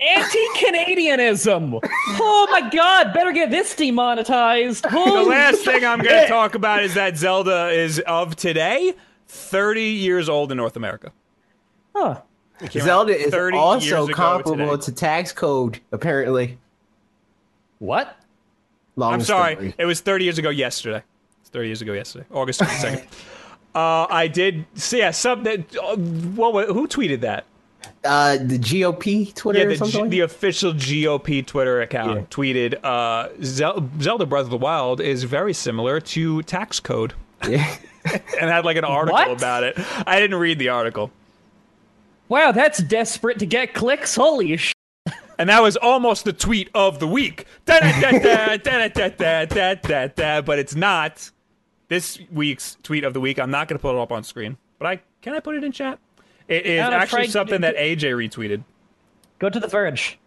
Anti-Canadianism. Oh my God! Better get this demonetized. The Holy last thing I'm going to talk about is that Zelda is of today 30 years old in North America. Huh. Zelda is 30 also comparable today. to tax code, apparently. What? Long I'm sorry. story. It was 30 years ago yesterday. It's 30 years ago yesterday, August 22nd. uh, I did see yeah, some that. Uh, what, who tweeted that? Uh, the GOP Twitter Yeah, or the, something. G- like the official GOP Twitter account Yeah. tweeted uh, Zel- Zelda Breath of the Wild is very similar to tax code? Yeah. and had like an article What? about it. I didn't read the article. Wow, that's desperate to get clicks. Holy sh! And that was almost the tweet of the week. But it's not this week's tweet of the week. I'm not going to put it up on screen. But I can I put it in chat? It is actually Frank, something that AJ retweeted. Go to the Verge.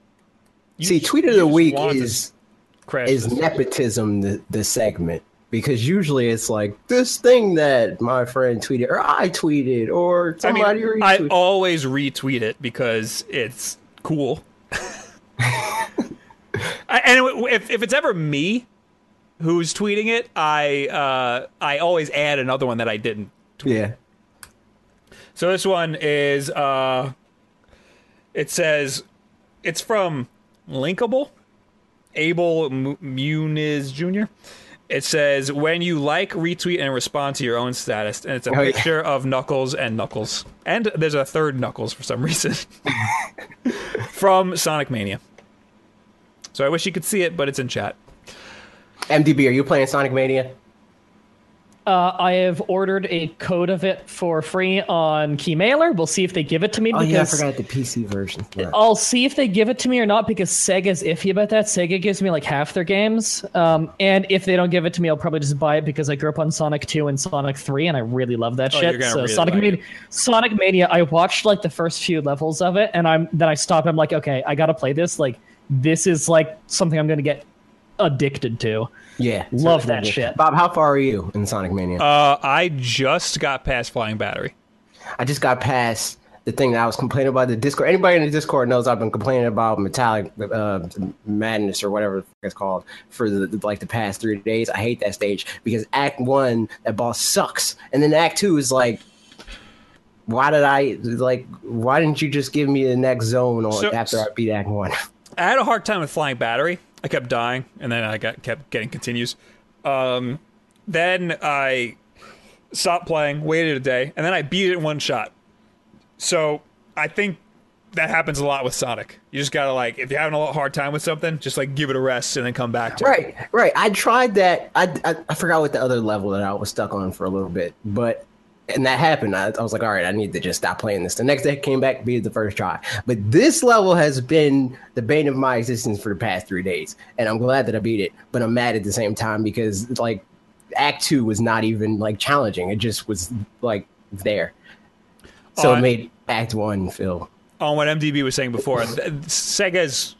You See, tweet of the week is crash is this. nepotism the, the segment because usually it's like this thing that my friend tweeted or I tweeted or I mean, somebody I always retweet it because it's cool. I, and if if it's ever me who's tweeting it, I uh, I always add another one that I didn't Tweet. yeah. So this one is uh It says it's from Linkable, Abel M- Muniz Jr. It says when you like, retweet, and respond to your own status, and it's a Oh, yeah. picture of Knuckles and Knuckles, and there's a third Knuckles for some reason from Sonic Mania. So I wish you could see it, but it's in chat. MDB, are you playing Sonic Mania? Uh, I have ordered a code of it for free on Keymailer. We'll see if they give it to me Oh because yeah, I forgot the PC version. Yeah. I'll see if they give it to me or not because Sega's iffy about that. Sega gives me like half their games. Um, and if they don't give it to me, I'll probably just buy it because I grew up on Sonic 2 and Sonic 3 and I really love that Oh, shit. So really Sonic like Mania Sonic Mania, I watched like the first few levels of it and I'm then I stopped. I'm like, okay, I gotta play this. Like this is like something I'm gonna get addicted to. Yeah, Love that shit. Bob, how far are you in Sonic Mania? Uh, I just got past Flying Battery. I just got past the thing that I was complaining about the Discord. Anybody in the Discord knows I've been complaining about Metallic uh, Madness or whatever it's called for the, like the past three days. I hate that stage because Act One that boss sucks, and then Act Two is like. Why did I like? Why didn't you just give me the next zone on So- after I beat Act One? I had a hard time with flying battery. I kept dying, and then I got kept getting continues. Um, then I stopped playing, waited a day, and then I beat it in one shot. So I think that happens a lot with Sonic. You just gotta like, if you're having a hard time with something, just like give it a rest and then come back to it. Right, right. I tried that. I, I I forgot what the other level that I was stuck on for a little bit, but and that happened. I, I was like, all right, I need to just stop playing this. The next day, it came back, beat the first try. But this level has been the bane of my existence for the past three days, and I'm glad that I beat it. But I'm mad at the same time because like Act Two was not even like challenging. It just was like there. So Oh, it I- made Act One feel. on what MDB was saying before, Sega's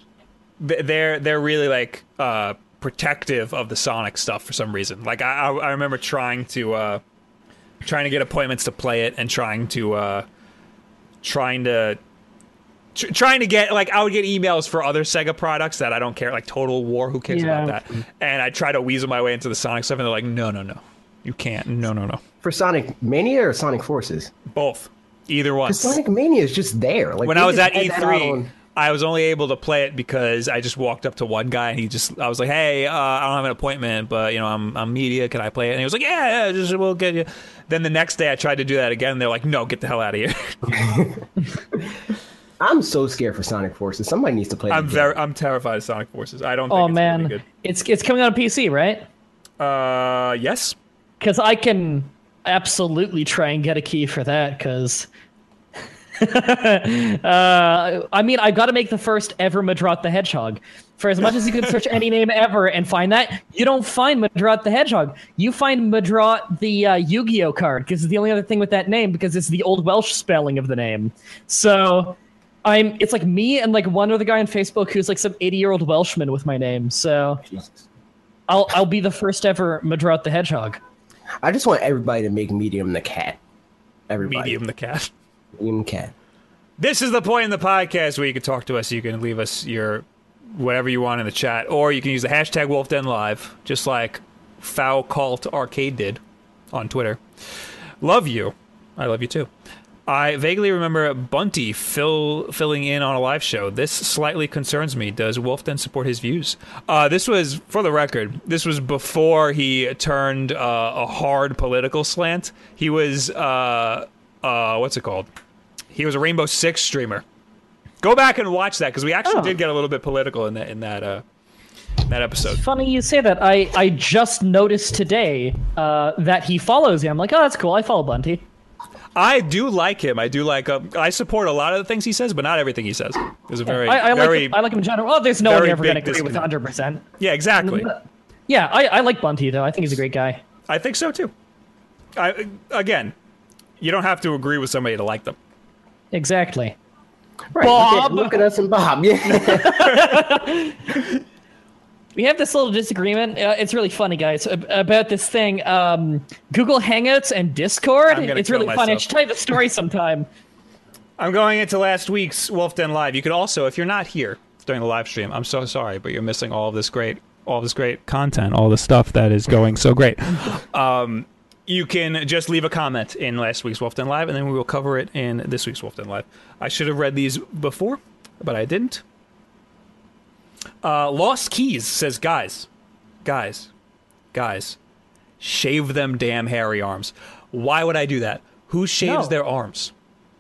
they're they're really like uh, protective of the Sonic stuff for some reason. Like I I I remember trying to uh, trying to get appointments to play it and trying to uh, trying to tr- trying to get like I would get emails for other Sega products that I don't care like Total War who cares Yeah. about that and I try to weasel my way into the Sonic stuff and they're like no no no you can't no no no For Sonic Mania or Sonic Forces? both either one. Sonic Mania is just there. Like when I was at had that out E3, on- I was only able to play it because I just walked up to one guy and he just I was like, "Hey, uh, I don't have an appointment, but you know, I'm I'm media. Can I play it?" And he was like, "Yeah, yeah, just we'll get you." Then the next day, I tried to do that again. They're like, "No, get the hell out of here." I'm so scared for Sonic Forces. Somebody needs to play. I'm very I'm terrified of Sonic Forces. I don't. Think Oh it's man, Gonna it's it's coming out on PC, right? Uh, yes. Because I can absolutely try and get a key for that. Because uh, I mean, I've got to make the first ever Medraut the Hedgehog. For as much as you can search any name ever and find that, you don't find Medraut the Hedgehog. You find Medraut the uh, Yu-Gi-Oh card because it's the only other thing with that name because it's the old Welsh spelling of the name. So. I'm. It's like me and like one other guy on Facebook who's like some 80 year old Welshman with my name. So Jesus. I'll I'll be the first ever Medraut the Hedgehog. I just want everybody to make Medium the cat. Everybody. Medium the cat. Medium cat. This is the point in the podcast where you can talk to us. You can leave us your whatever you want in the chat, or you can use the hashtag WulffDenLive, just like Foul Cult Arcade did on Twitter. Love you. I love you too. I vaguely remember Bunty fill, filling in on a live show. This slightly concerns me. Does Wulff Den support his views? Uh, this was, for the record, this was before he turned uh, a hard political slant. He was, uh, uh, what's it called? He was a Rainbow Six streamer. Go back and watch that because we actually Oh. did get a little bit political in that in that uh, in that episode. Funny you say that. I, I just noticed today uh, that he follows you. I'm like, oh, that's cool. I follow Bunty. I do like him. I do like. Uh, I support a lot of the things he says, but not everything he says. There's a very, I, I like very, him, I like him in general. Oh, there's no one very ever going to agree with 100. percent yeah, exactly. Yeah, I, I like Bunty though. I think he's a great guy. I think so too. I again, you don't have to agree with somebody to like them. Exactly. Right. Bob! Look, at, look at us and Bob. Yeah. We have this little disagreement. Uh, it's really funny, guys, ab- about this thing. Um, Google Hangouts and Discord. It's kill really funny. I should tell you the story sometime. I'm going into last week's Wulff Den Live. You could also, if you're not here during the live stream, I'm so sorry, but you're missing all of this great, all this great content, all the stuff that is going so great. Um, you can just leave a comment in last week's Wulff Den Live, and then we will cover it in this week's Wulff Den Live. I should have read these before, but I didn't. Uh, Lost Keys says, guys, guys, guys, shave them damn hairy arms. Why would I do that? Who shaves No. their arms?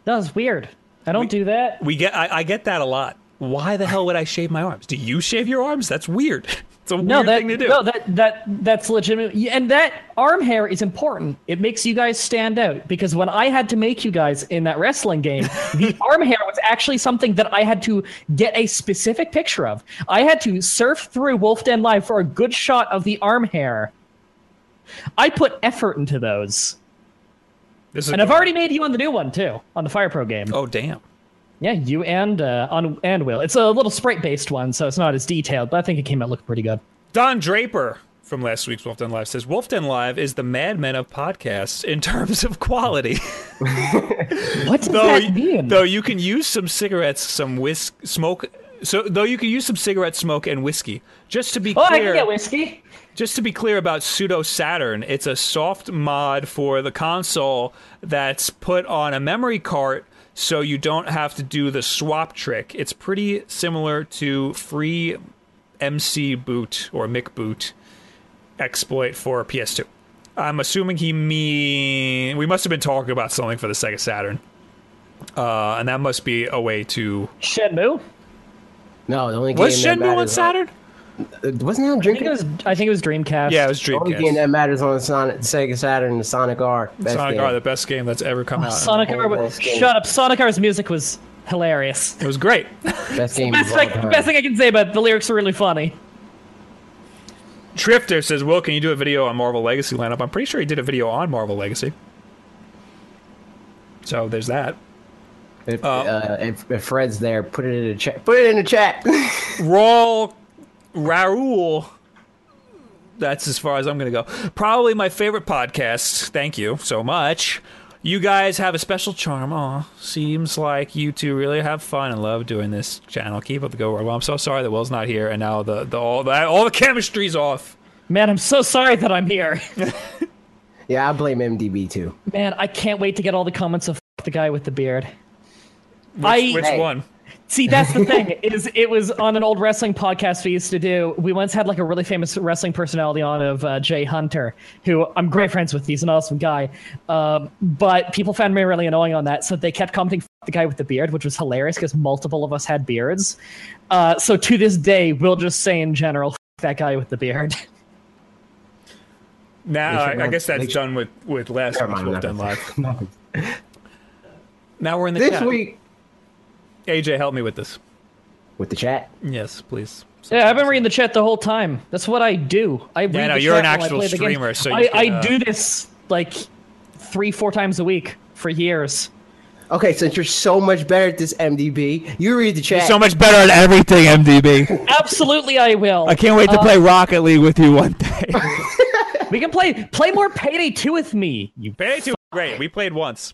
That was weird. I don't do that. We get, I, I get that a lot. Why the hell would I shave my arms? Do you shave your arms? That's weird. It's a No, weird that thing to do. no, that that that's legitimate. And that arm hair is important. It makes you guys stand out because when I had to make you guys in that wrestling game, the arm hair was actually something that I had to get a specific picture of. I had to surf through Wulff Den Live for a good shot of the arm hair. I put effort into those, This is and I've already made you on the new one too, on the Fire Pro game. Oh damn! Yeah, you and uh, on and Will. It's a little sprite based one, so it's not as detailed, but I think it came out looking pretty good. Don Draper from last week's Wulff Den Live says Wulff Den Live is the Mad Men of podcasts in terms of quality. What does though, that mean? though you can use some cigarettes, some whisk smoke. So though you can use some cigarette smoke and whiskey. Just to be clear oh, I can get whiskey. just to be clear about Pseudo Saturn, it's a soft mod for the console that's put on a memory card so you don't have to do the swap trick. It's pretty similar to free MC boot or Mic boot exploit for PS2. I'm assuming he mean we must have been talking about something for the Sega Saturn. Uh, and that must be a way to Shenmue. No, the only Was game that matters was Shenmue on Saturn? Uh, wasn't that on I think it was. I think it was Dreamcast. Yeah, it was The only game Dreamcast. that matters on Sonic, Sega Saturn is Sonic R. Best Sonic game. R, the best game that's ever come out. Sonic Oh, R. best game. Shut up. Sonic R's music was hilarious. It was great. Best game Best of thing, best thing I can say about it, the lyrics are really funny. Trifter says, "Will, can you do a video on Marvel Legacy lineup?" I'm pretty sure he did a video on Marvel Legacy. So there's that. If, uh, if, if Fred's there, put it in the chat. Put it in the chat. Raul Raul. That's as far as I'm going to go. Probably my favorite podcast. Thank you so much. You guys have a special charm. Aw, seems like you two really have fun and love doing this channel. Keep up the good work. Well, I'm so sorry that Will's not here, and now the, the all the all the chemistry's off. Man, I'm so sorry that I'm here. yeah, I blame MDB too. Man, I can't wait to get all the comments of the guy with the beard. Which, I- which Hey. one? See, that's the thing. Is it was on an old wrestling podcast we used to do. We once had like a really famous wrestling personality on of uh, Jay Hunter, who I'm great friends with. He's an awesome guy. Um, but people found me really annoying on that, so they kept commenting "F- the guy with the beard, which was hilarious because multiple of us had beards. Uh, so to this day, we'll just say in general, that guy with the beard. Now I, I guess that's done with with last Never week's mind, Wulff Den never Live. Now we're in the This chat. week AJ, help me with this. with the chat. Yes, please. Yeah, I've been reading the chat the whole time. That's what I do. I read no, the you're chat an while I actual play the games. streamer, so you I, can, I uh, do this like three, four times a week for years. Okay, since you're so much better at this MDB, you read the chat. So much better at everything, MDB. Absolutely, I will. I can't wait to Uh, play Rocket League with you one day. We can play play more Payday 2 with me. You Payday 2 great. We played once.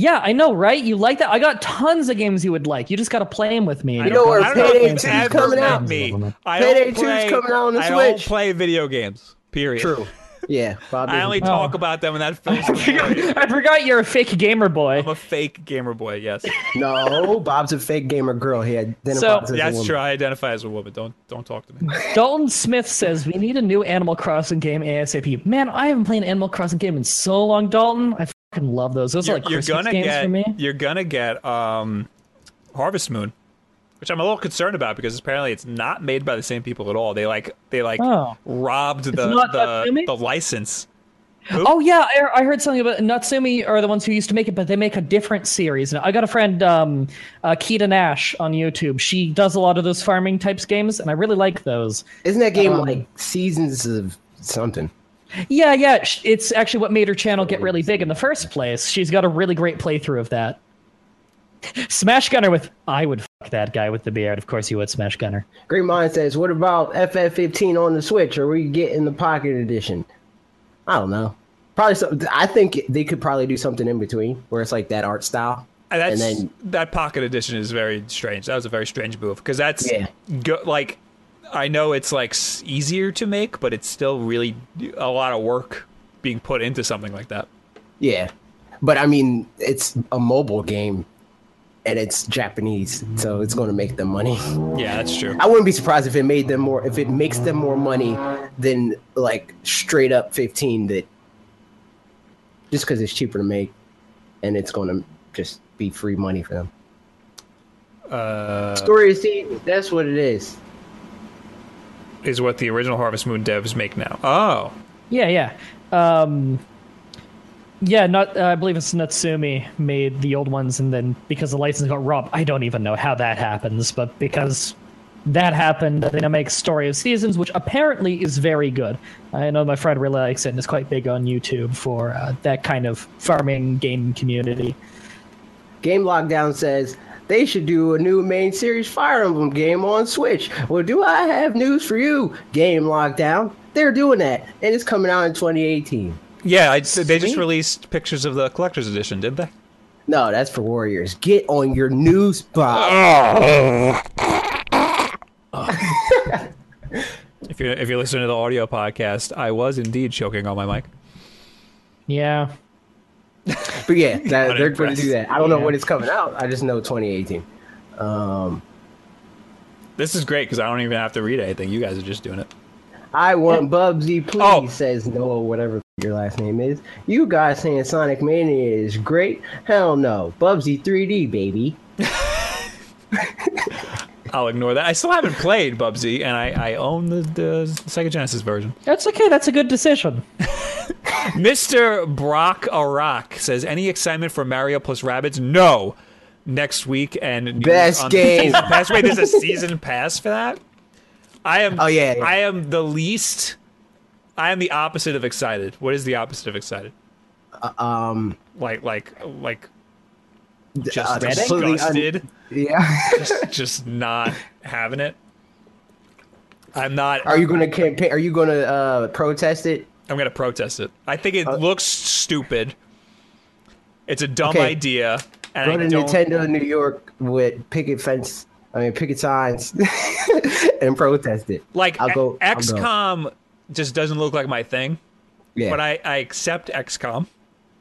Yeah, I know, right? You like that? I got tons of games you would like. You just got to play them with me. I you'll know don't, where I don't know if Payday you've 2's ever coming met out. Me. I Payday don't 2's play, coming out on the I don't play video games. Period. True. Yeah, Bob. I only doesn't- talk about them when that fills the void. I forgot you're a fake gamer boy. I'm a fake gamer boy. Yes, No, Bob's a fake gamer girl. He identifies So- as a that's woman. true. I identify as a woman. Don't don't talk to me. Dalton Smith says we need a new Animal Crossing game ASAP. Man, I haven't played an Animal Crossing game in so long, Dalton. I fucking love those. Those You're, are like you're Christmas gonna games get for me. you're gonna get um, Harvest Moon, which I'm a little concerned about because apparently it's not made by the same people at all. They like they like Oh. robbed the the, the license. Oh yeah, I, I heard something about Natsume are the ones who used to make it, but they make a different series. I got a friend, um, uh, Keita Nash on YouTube. She does a lot of those farming types games, and I really like those. Isn't that game Um, like seasons of something? Yeah, yeah, it's actually what made her channel get really big in the first place. She's got a really great playthrough of that. Smash Gunner with I would fuck that guy with the beard. Of course you would, Smash Gunner. Great Mind says, "What about FF15 on the Switch? Or we get in the Pocket Edition?" I don't know. Probably. Some, I think they could probably do something in between where it's like that art style. And that's And then- that pocket edition is very strange. That was a very strange move because that's Yeah. go, like I know it's like easier to make, but it's still really a lot of work being put into something like that. Yeah, but I mean, it's a mobile game, and it's Japanese, so it's going to make them money. Yeah, that's true. I wouldn't be surprised if it made them more, if it makes them more money than like straight up fifteen. That just because it's cheaper to make, and it's going to just be free money for them. Uh, Story of Seed, that's what it is. Is what the original Harvest Moon devs make now. Oh, Yeah, yeah. Um, yeah, not. Uh, I believe it's Natsume made the old ones, and then because the license got robbed, I don't even know how that happens, but because that happened, they now make Story of Seasons, which apparently is very good. I know my friend really likes it and is quite big on YouTube for uh, that kind of farming game community. Game Lockdown says they should do a new main series Fire Emblem game on Switch. Well, do I have news for you, Game Lockdown? They're doing that, and it's coming out in 2018. yeah. I, they just released pictures of the collector's edition, did they? No, that's for Warriors. Get on your news spot. If you're if you're listening to the audio podcast, I was indeed choking on my mic. Yeah. But yeah, that, they're going to do that. I don't know when it's coming out. I just know 2018. Um, This is great because I don't even have to read anything. You guys are just doing it. I want Bubsy, please, Oh. says Noah, whatever your last name is. You guys saying Sonic Mania is great? Hell no. Bubsy 3D, baby. I'll ignore that. I still haven't played Bubsy, and I, I own the, the Sega Genesis version. That's okay. That's a good decision. Mr. Brock Arak says, "Any excitement for Mario plus Rabbids? No. Next week and Best game. pass. Wait, there's a season pass for that. I am. Oh, yeah, yeah. I am the least. I am the opposite of excited. What is the opposite of excited? Um, Like, like, like, just uh, completely un- disgusted. yeah. just, just not having it. I'm not. Are you going to campaign? Are you going to uh, protest it? I'm gonna protest it. I think it looks stupid. It's a dumb Uh, Okay. idea, and Go I to don't. Nintendo New York with picket fence. I mean, picket signs and protest it. like I'll go. I'll go. XCOM just doesn't look like my thing. Yeah. But I, I accept XCOM.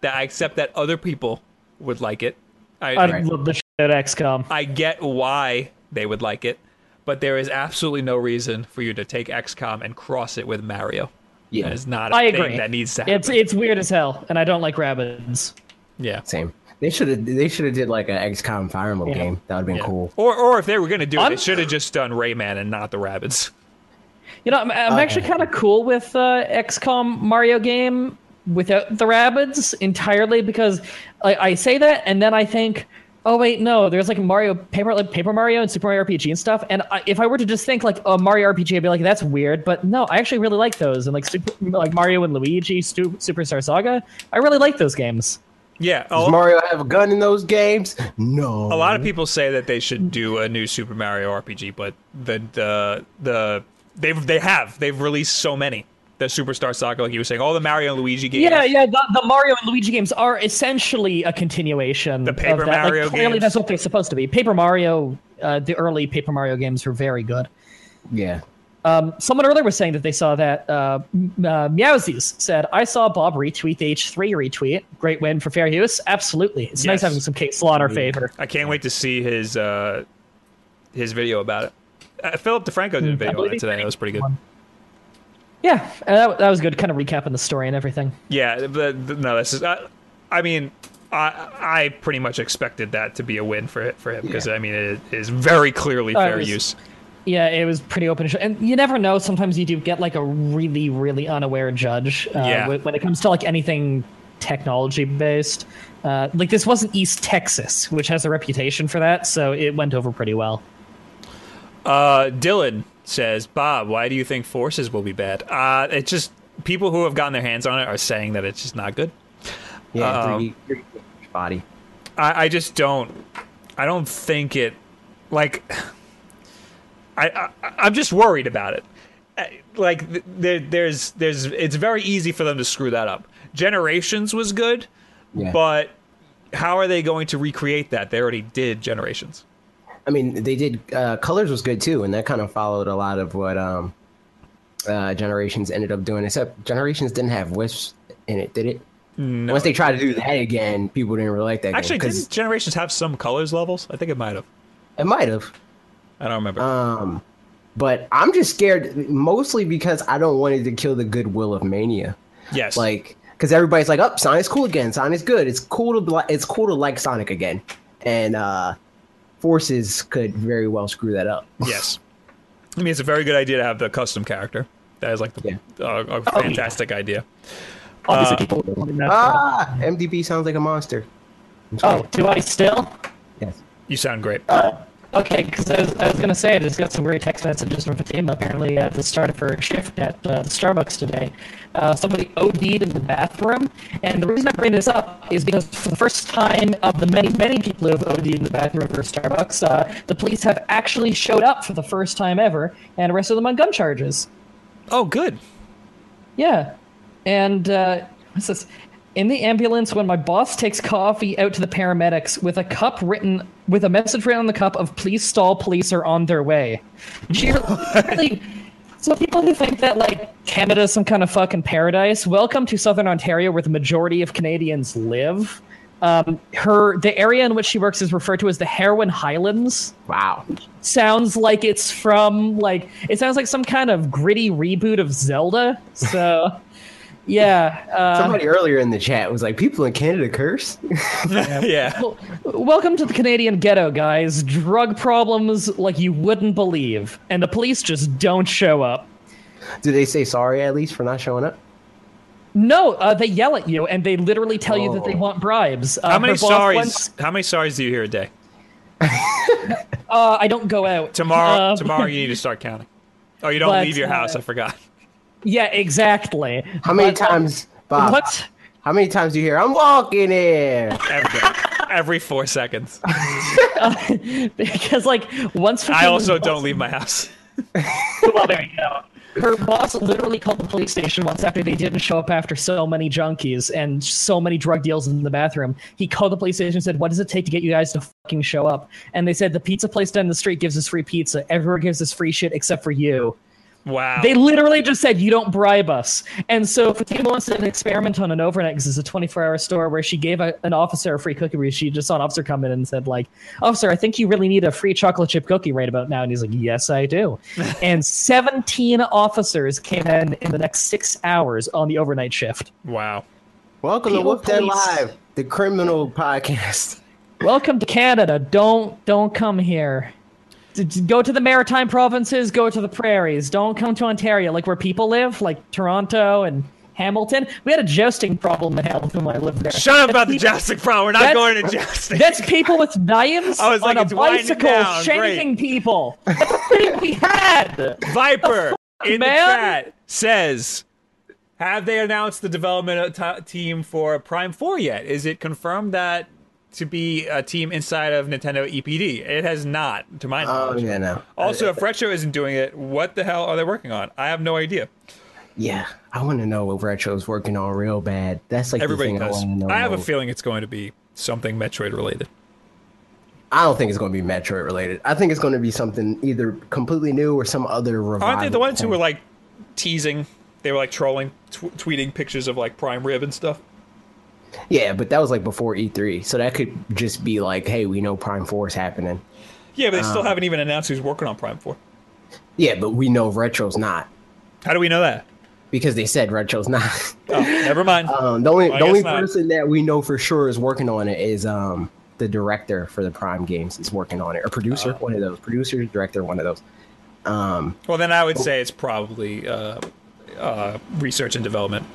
That I accept that other people would like it. I I I, love the shit at XCOM. I get why they would like it, but there is absolutely no reason for you to take XCOM and cross it with Mario. Yeah. That is not a I thing agree. that needs to happen. It's it's weird as hell, and I don't like rabbits. yeah. Same. They should have. They should have did like an XCOM Fire Emblem Yeah. game. That would have been Yeah. cool. Or, or if they were going to do it, I'm- they should have just done Rayman and not the Rabbids. You know, I'm, I'm Okay. actually kind of cool with uh, XCOM Mario game without the rabbits entirely because I, I say that and then I think, oh wait, no, there's like Mario Paper like Paper Mario and Super Mario RPG and stuff. And I, if I were to just think like a Mario RPG, I'd be like, that's weird. But no, I actually really like those and like Super, like Mario and Luigi, Stu, Superstar Saga. I really like those games. Yeah. Does a- Mario have a gun in those games? No. A lot of people say that they should do a new Super Mario RPG, but the the the they've they have they've released so many. The Superstar Saga, like you were saying, all the Mario and Luigi games. Yeah, yeah. The, the Mario and Luigi games are essentially a continuation. The Paper of that. Mario like, clearly, games. that's what they're supposed to be. Paper Mario, uh, the early Paper Mario games were very good. Yeah. Um, someone earlier was saying that they saw that uh, uh, Meowsies said, "I saw Bob retweet the H3 retweet. Great win for fair use. Absolutely, it's nice having some case law in our favor. I can't wait to see his uh his video about it. Uh, Philip DeFranco did a video on it today. did. It was pretty good. Yeah, that, that was good. Kind of recapping the story and everything. Yeah, but no, this is. Uh, I mean, I I pretty much expected that to be a win for for him because Yeah. I mean it is very clearly Uh, fair was- use. Yeah, it was pretty open, and and you never know. Sometimes you do get like a really, really unaware judge. Uh, Yeah. when, when it comes to like anything technology based. Uh, like this wasn't East Texas, which has a reputation for that, so it went over pretty well. Uh, Dylan says, Bob, why do you think forces will be bad? Uh, it's just people who have gotten their hands on it are saying that it's just not good. Yeah. Um, 3D, 3D body. I, I just don't. I don't think it. Like, I, I I'm just worried about it. Uh, Like there, there's there's it's very easy for them to screw that up. Generations was good, Yeah. but how are they going to recreate that? They already did Generations. I mean, they did. Uh, Colors was good too, and that kind of followed a lot of what um, uh, Generations ended up doing. Except Generations didn't have wisps in it, did it? No. Once they tried to do that again, people didn't really like that. Actually, game, didn't Generations have some colors levels? I think it might have. it might have. I don't remember. Um, but I'm just scared, mostly because I don't want it to kill the goodwill of Mania. yes. Like, because everybody's like, "Up, oh, Sonic's cool again. Sonic's good. It's cool to it's cool to like Sonic again." And uh, Forces could very well screw that up. yes. I mean, it's a very good idea to have the custom character. That is like the, Yeah. uh, a fantastic idea. Obviously, Uh, people would want that. Ah, MDB sounds like a monster. Oh, do I still? yes. You sound great. Okay, because I was, I was going to say, I just got some weird text messages from Fatima apparently at the start of her shift at uh, the Starbucks today. Uh, somebody OD'd in the bathroom, and the reason I bring this up is because for the first time of the many, many people who have OD'd in the bathroom for Starbucks, uh, the police have actually showed up for the first time ever and arrested them on gun charges. Oh, good. Yeah. And uh, what's this? In the ambulance, when my boss takes coffee out to the paramedics with a cup written, with a message written on the cup of "Please stall, police are on their way." So people who think that like Canada is some kind of fucking paradise, welcome to Southern Ontario, where the majority of Canadians live. Um, her the area in which she works is referred to as the Heroin Highlands Wow. sounds like it's from like it sounds like some kind of gritty reboot of Zelda. So yeah, uh, Somebody earlier in the chat was like, "People in Canada curse." yeah. well, welcome to the Canadian ghetto, guys. Drug problems like you wouldn't believe, and the police just don't show up. Do they say sorry at least for not showing up? No, uh, they yell at you and they literally tell you that they Oh. want bribes. Uh, How many her sorries? once- How many sorries do you hear a day? uh, I don't go out Tomorrow, Uh, tomorrow you need to start counting. Oh, you don't But, leave your house. uh, I forgot. Yeah, exactly. How many But, uh, times, Bob? What? How many times do you hear, "I'm walking here"? Every day. Every four seconds. because like once I also don't leave my house. well, there you go. Her boss literally called the police station once after they didn't show up after so many junkies and so many drug deals in the bathroom. He called the police station and said, "What does it take to get you guys to fucking show up?" And they said, "The pizza place down the street gives us free pizza. Everyone gives us free shit except for you." Wow. They literally just said, "You don't bribe us." And so Fatima wants to an experiment on an overnight because it's a 24-hour store where she gave a, an officer a free cookie. Where she just saw an officer come in and said, "Like, officer, I think you really need a free chocolate chip cookie right about now." And he's like, "Yes, I do." and 17 officers came in in the next six hours on the overnight shift. wow. Welcome to People Whoop That. Live, the criminal podcast. Welcome to Canada. Don't don't come here. Go to the maritime provinces. Go to the prairies. Don't come to Ontario, like where people live, like Toronto and Hamilton. We had a jousting problem in Hamilton when I lived there. Shut up That's about the jousting problem. We're not going to jousting. That's people with knives I was like, on a bicycle shanking people. That's we had. Viper in man? the chat says, "Have they announced the development t- team for Prime Four yet? Is it confirmed that to be a team inside of Nintendo EPD? It has not, to my Oh knowledge. yeah, no. Also, if Retro isn't doing it, what the hell are they working on? I have no idea. Yeah, I want to know what Retro's working on real bad. That's like Everybody thing does. I. I have a feeling it's going to be something Metroid related. I don't think it's going to be Metroid related. I think it's going to be something either completely new or some other revival. Aren't they the ones who were like teasing? They were like trolling, tw- tweeting pictures of like Prime Rib and stuff. Yeah, but that was like before E3, so that could just be like, hey, we know Prime Four is happening. Yeah, but they Uh. still haven't even announced who's working on Prime Four. Yeah, but we know Retro's not How do we know that? because they said Retro's not. Oh, never mind. Um, the only I the only not. person that we know for sure is working on it is um the director for the Prime games is working on it or producer, Oh. one of those producer, director, one of those. Um, Well, then I would say it's probably uh, uh, research and development.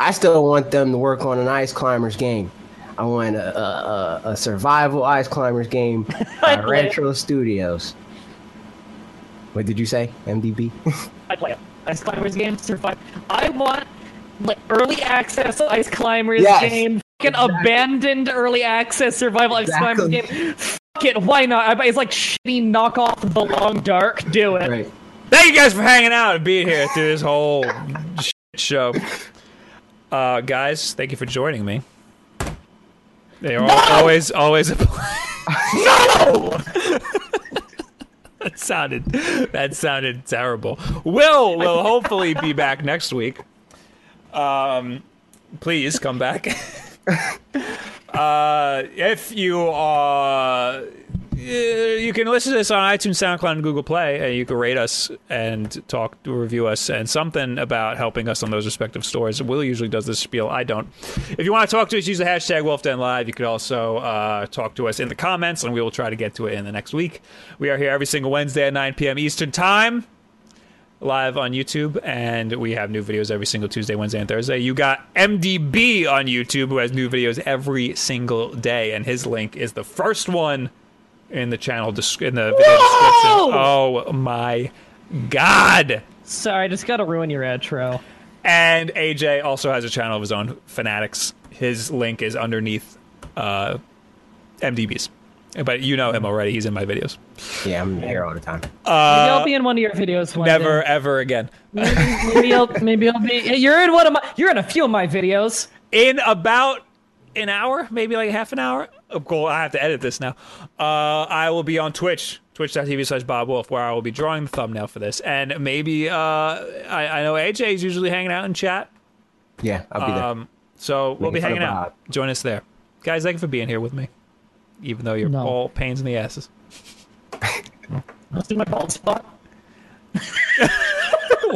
I still want them to work on an Ice Climbers game. I want a, a, a, a survival Ice Climbers game by. Retro Studios. What did you say, MDB? I play it. Ice Climbers game survive. I want like early access Ice Climbers Yes. game. Fucking Exactly. abandoned early access survival Ice Climbers game. Fuck it, why not? It's like shitty knockoff of The Long Dark. Do it. right. Thank you guys for hanging out and being here through this whole shit show. Uh, guys, thank you for joining me. They are always, always a no. that sounded, that sounded terrible. Will will hopefully be back next week. Um, please come back. uh, if you are. Uh, you can listen to this on iTunes, SoundCloud, and Google Play, and you can rate us and talk, to review us, and something about helping us on those respective stores. Will usually does this spiel. I don't. If you want to talk to us, use the hashtag WulffDenLive. You could also uh, talk to us in the comments, and we will try to get to it in the next week. We are here every single Wednesday at 9 p.m. Eastern Time live on YouTube, and we have new videos every single Tuesday, Wednesday, and Thursday. You got MDB on YouTube, who has new videos every single day, and his link is the first one in the channel desc- in the video description. Oh my god! Sorry, I just gotta ruin your intro. And AJ also has a channel of his own, Fanatix. His link is underneath uh, MDB's. But you know him already. He's in my videos. Yeah, I'm here all the time. maybe I'll be in one of your videos one Never, day. ever again. Maybe, maybe I'll maybe I'll be. You're in one of my. You're in a few of my videos. in about an hour, maybe like half an hour. Oh, cool. I have to edit this now. Uh, I will be on Twitch, twitch.tv slash Bob Wulff, where I will be drawing the thumbnail for this. And maybe, uh, I, I know AJ is usually hanging out in chat. Yeah, I'll be there. Um, so we'll be hanging out. Join us there. Guys, thank you for being here with me, even though you're No. all pains in the asses. Let's do my bald spot.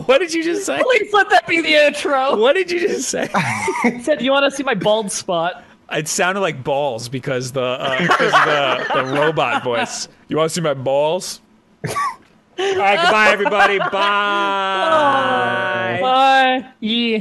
what did you just say? Please let that be the intro. What did you just say? I said, you want to see my bald spot? It sounded like balls because the uh, because the, the robot voice. You want to see my balls? All right, goodbye, everybody. Bye. Bye. Bye. Yeah.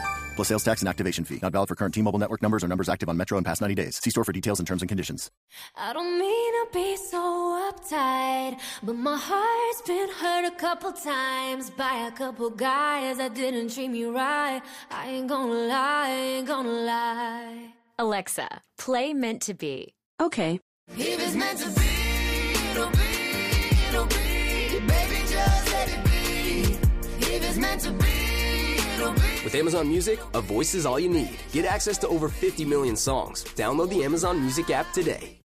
Plus sales tax and activation fee. Not valid for current T Mobile network numbers or numbers active on Metro in past 90 days. See store for details and terms and conditions. I don't mean to be so uptight, but my heart's been hurt a couple times by a couple guys that didn't treat me right. I ain't gonna lie, I ain't gonna lie. Alexa, play Meant to Be. Okay. If it's meant to be, it'll be, it'll be. Baby, just let it be. If it's meant to be, it'll be. With Amazon Music, a voice is all you need. Get access to over 50 million songs. Download the Amazon Music app today.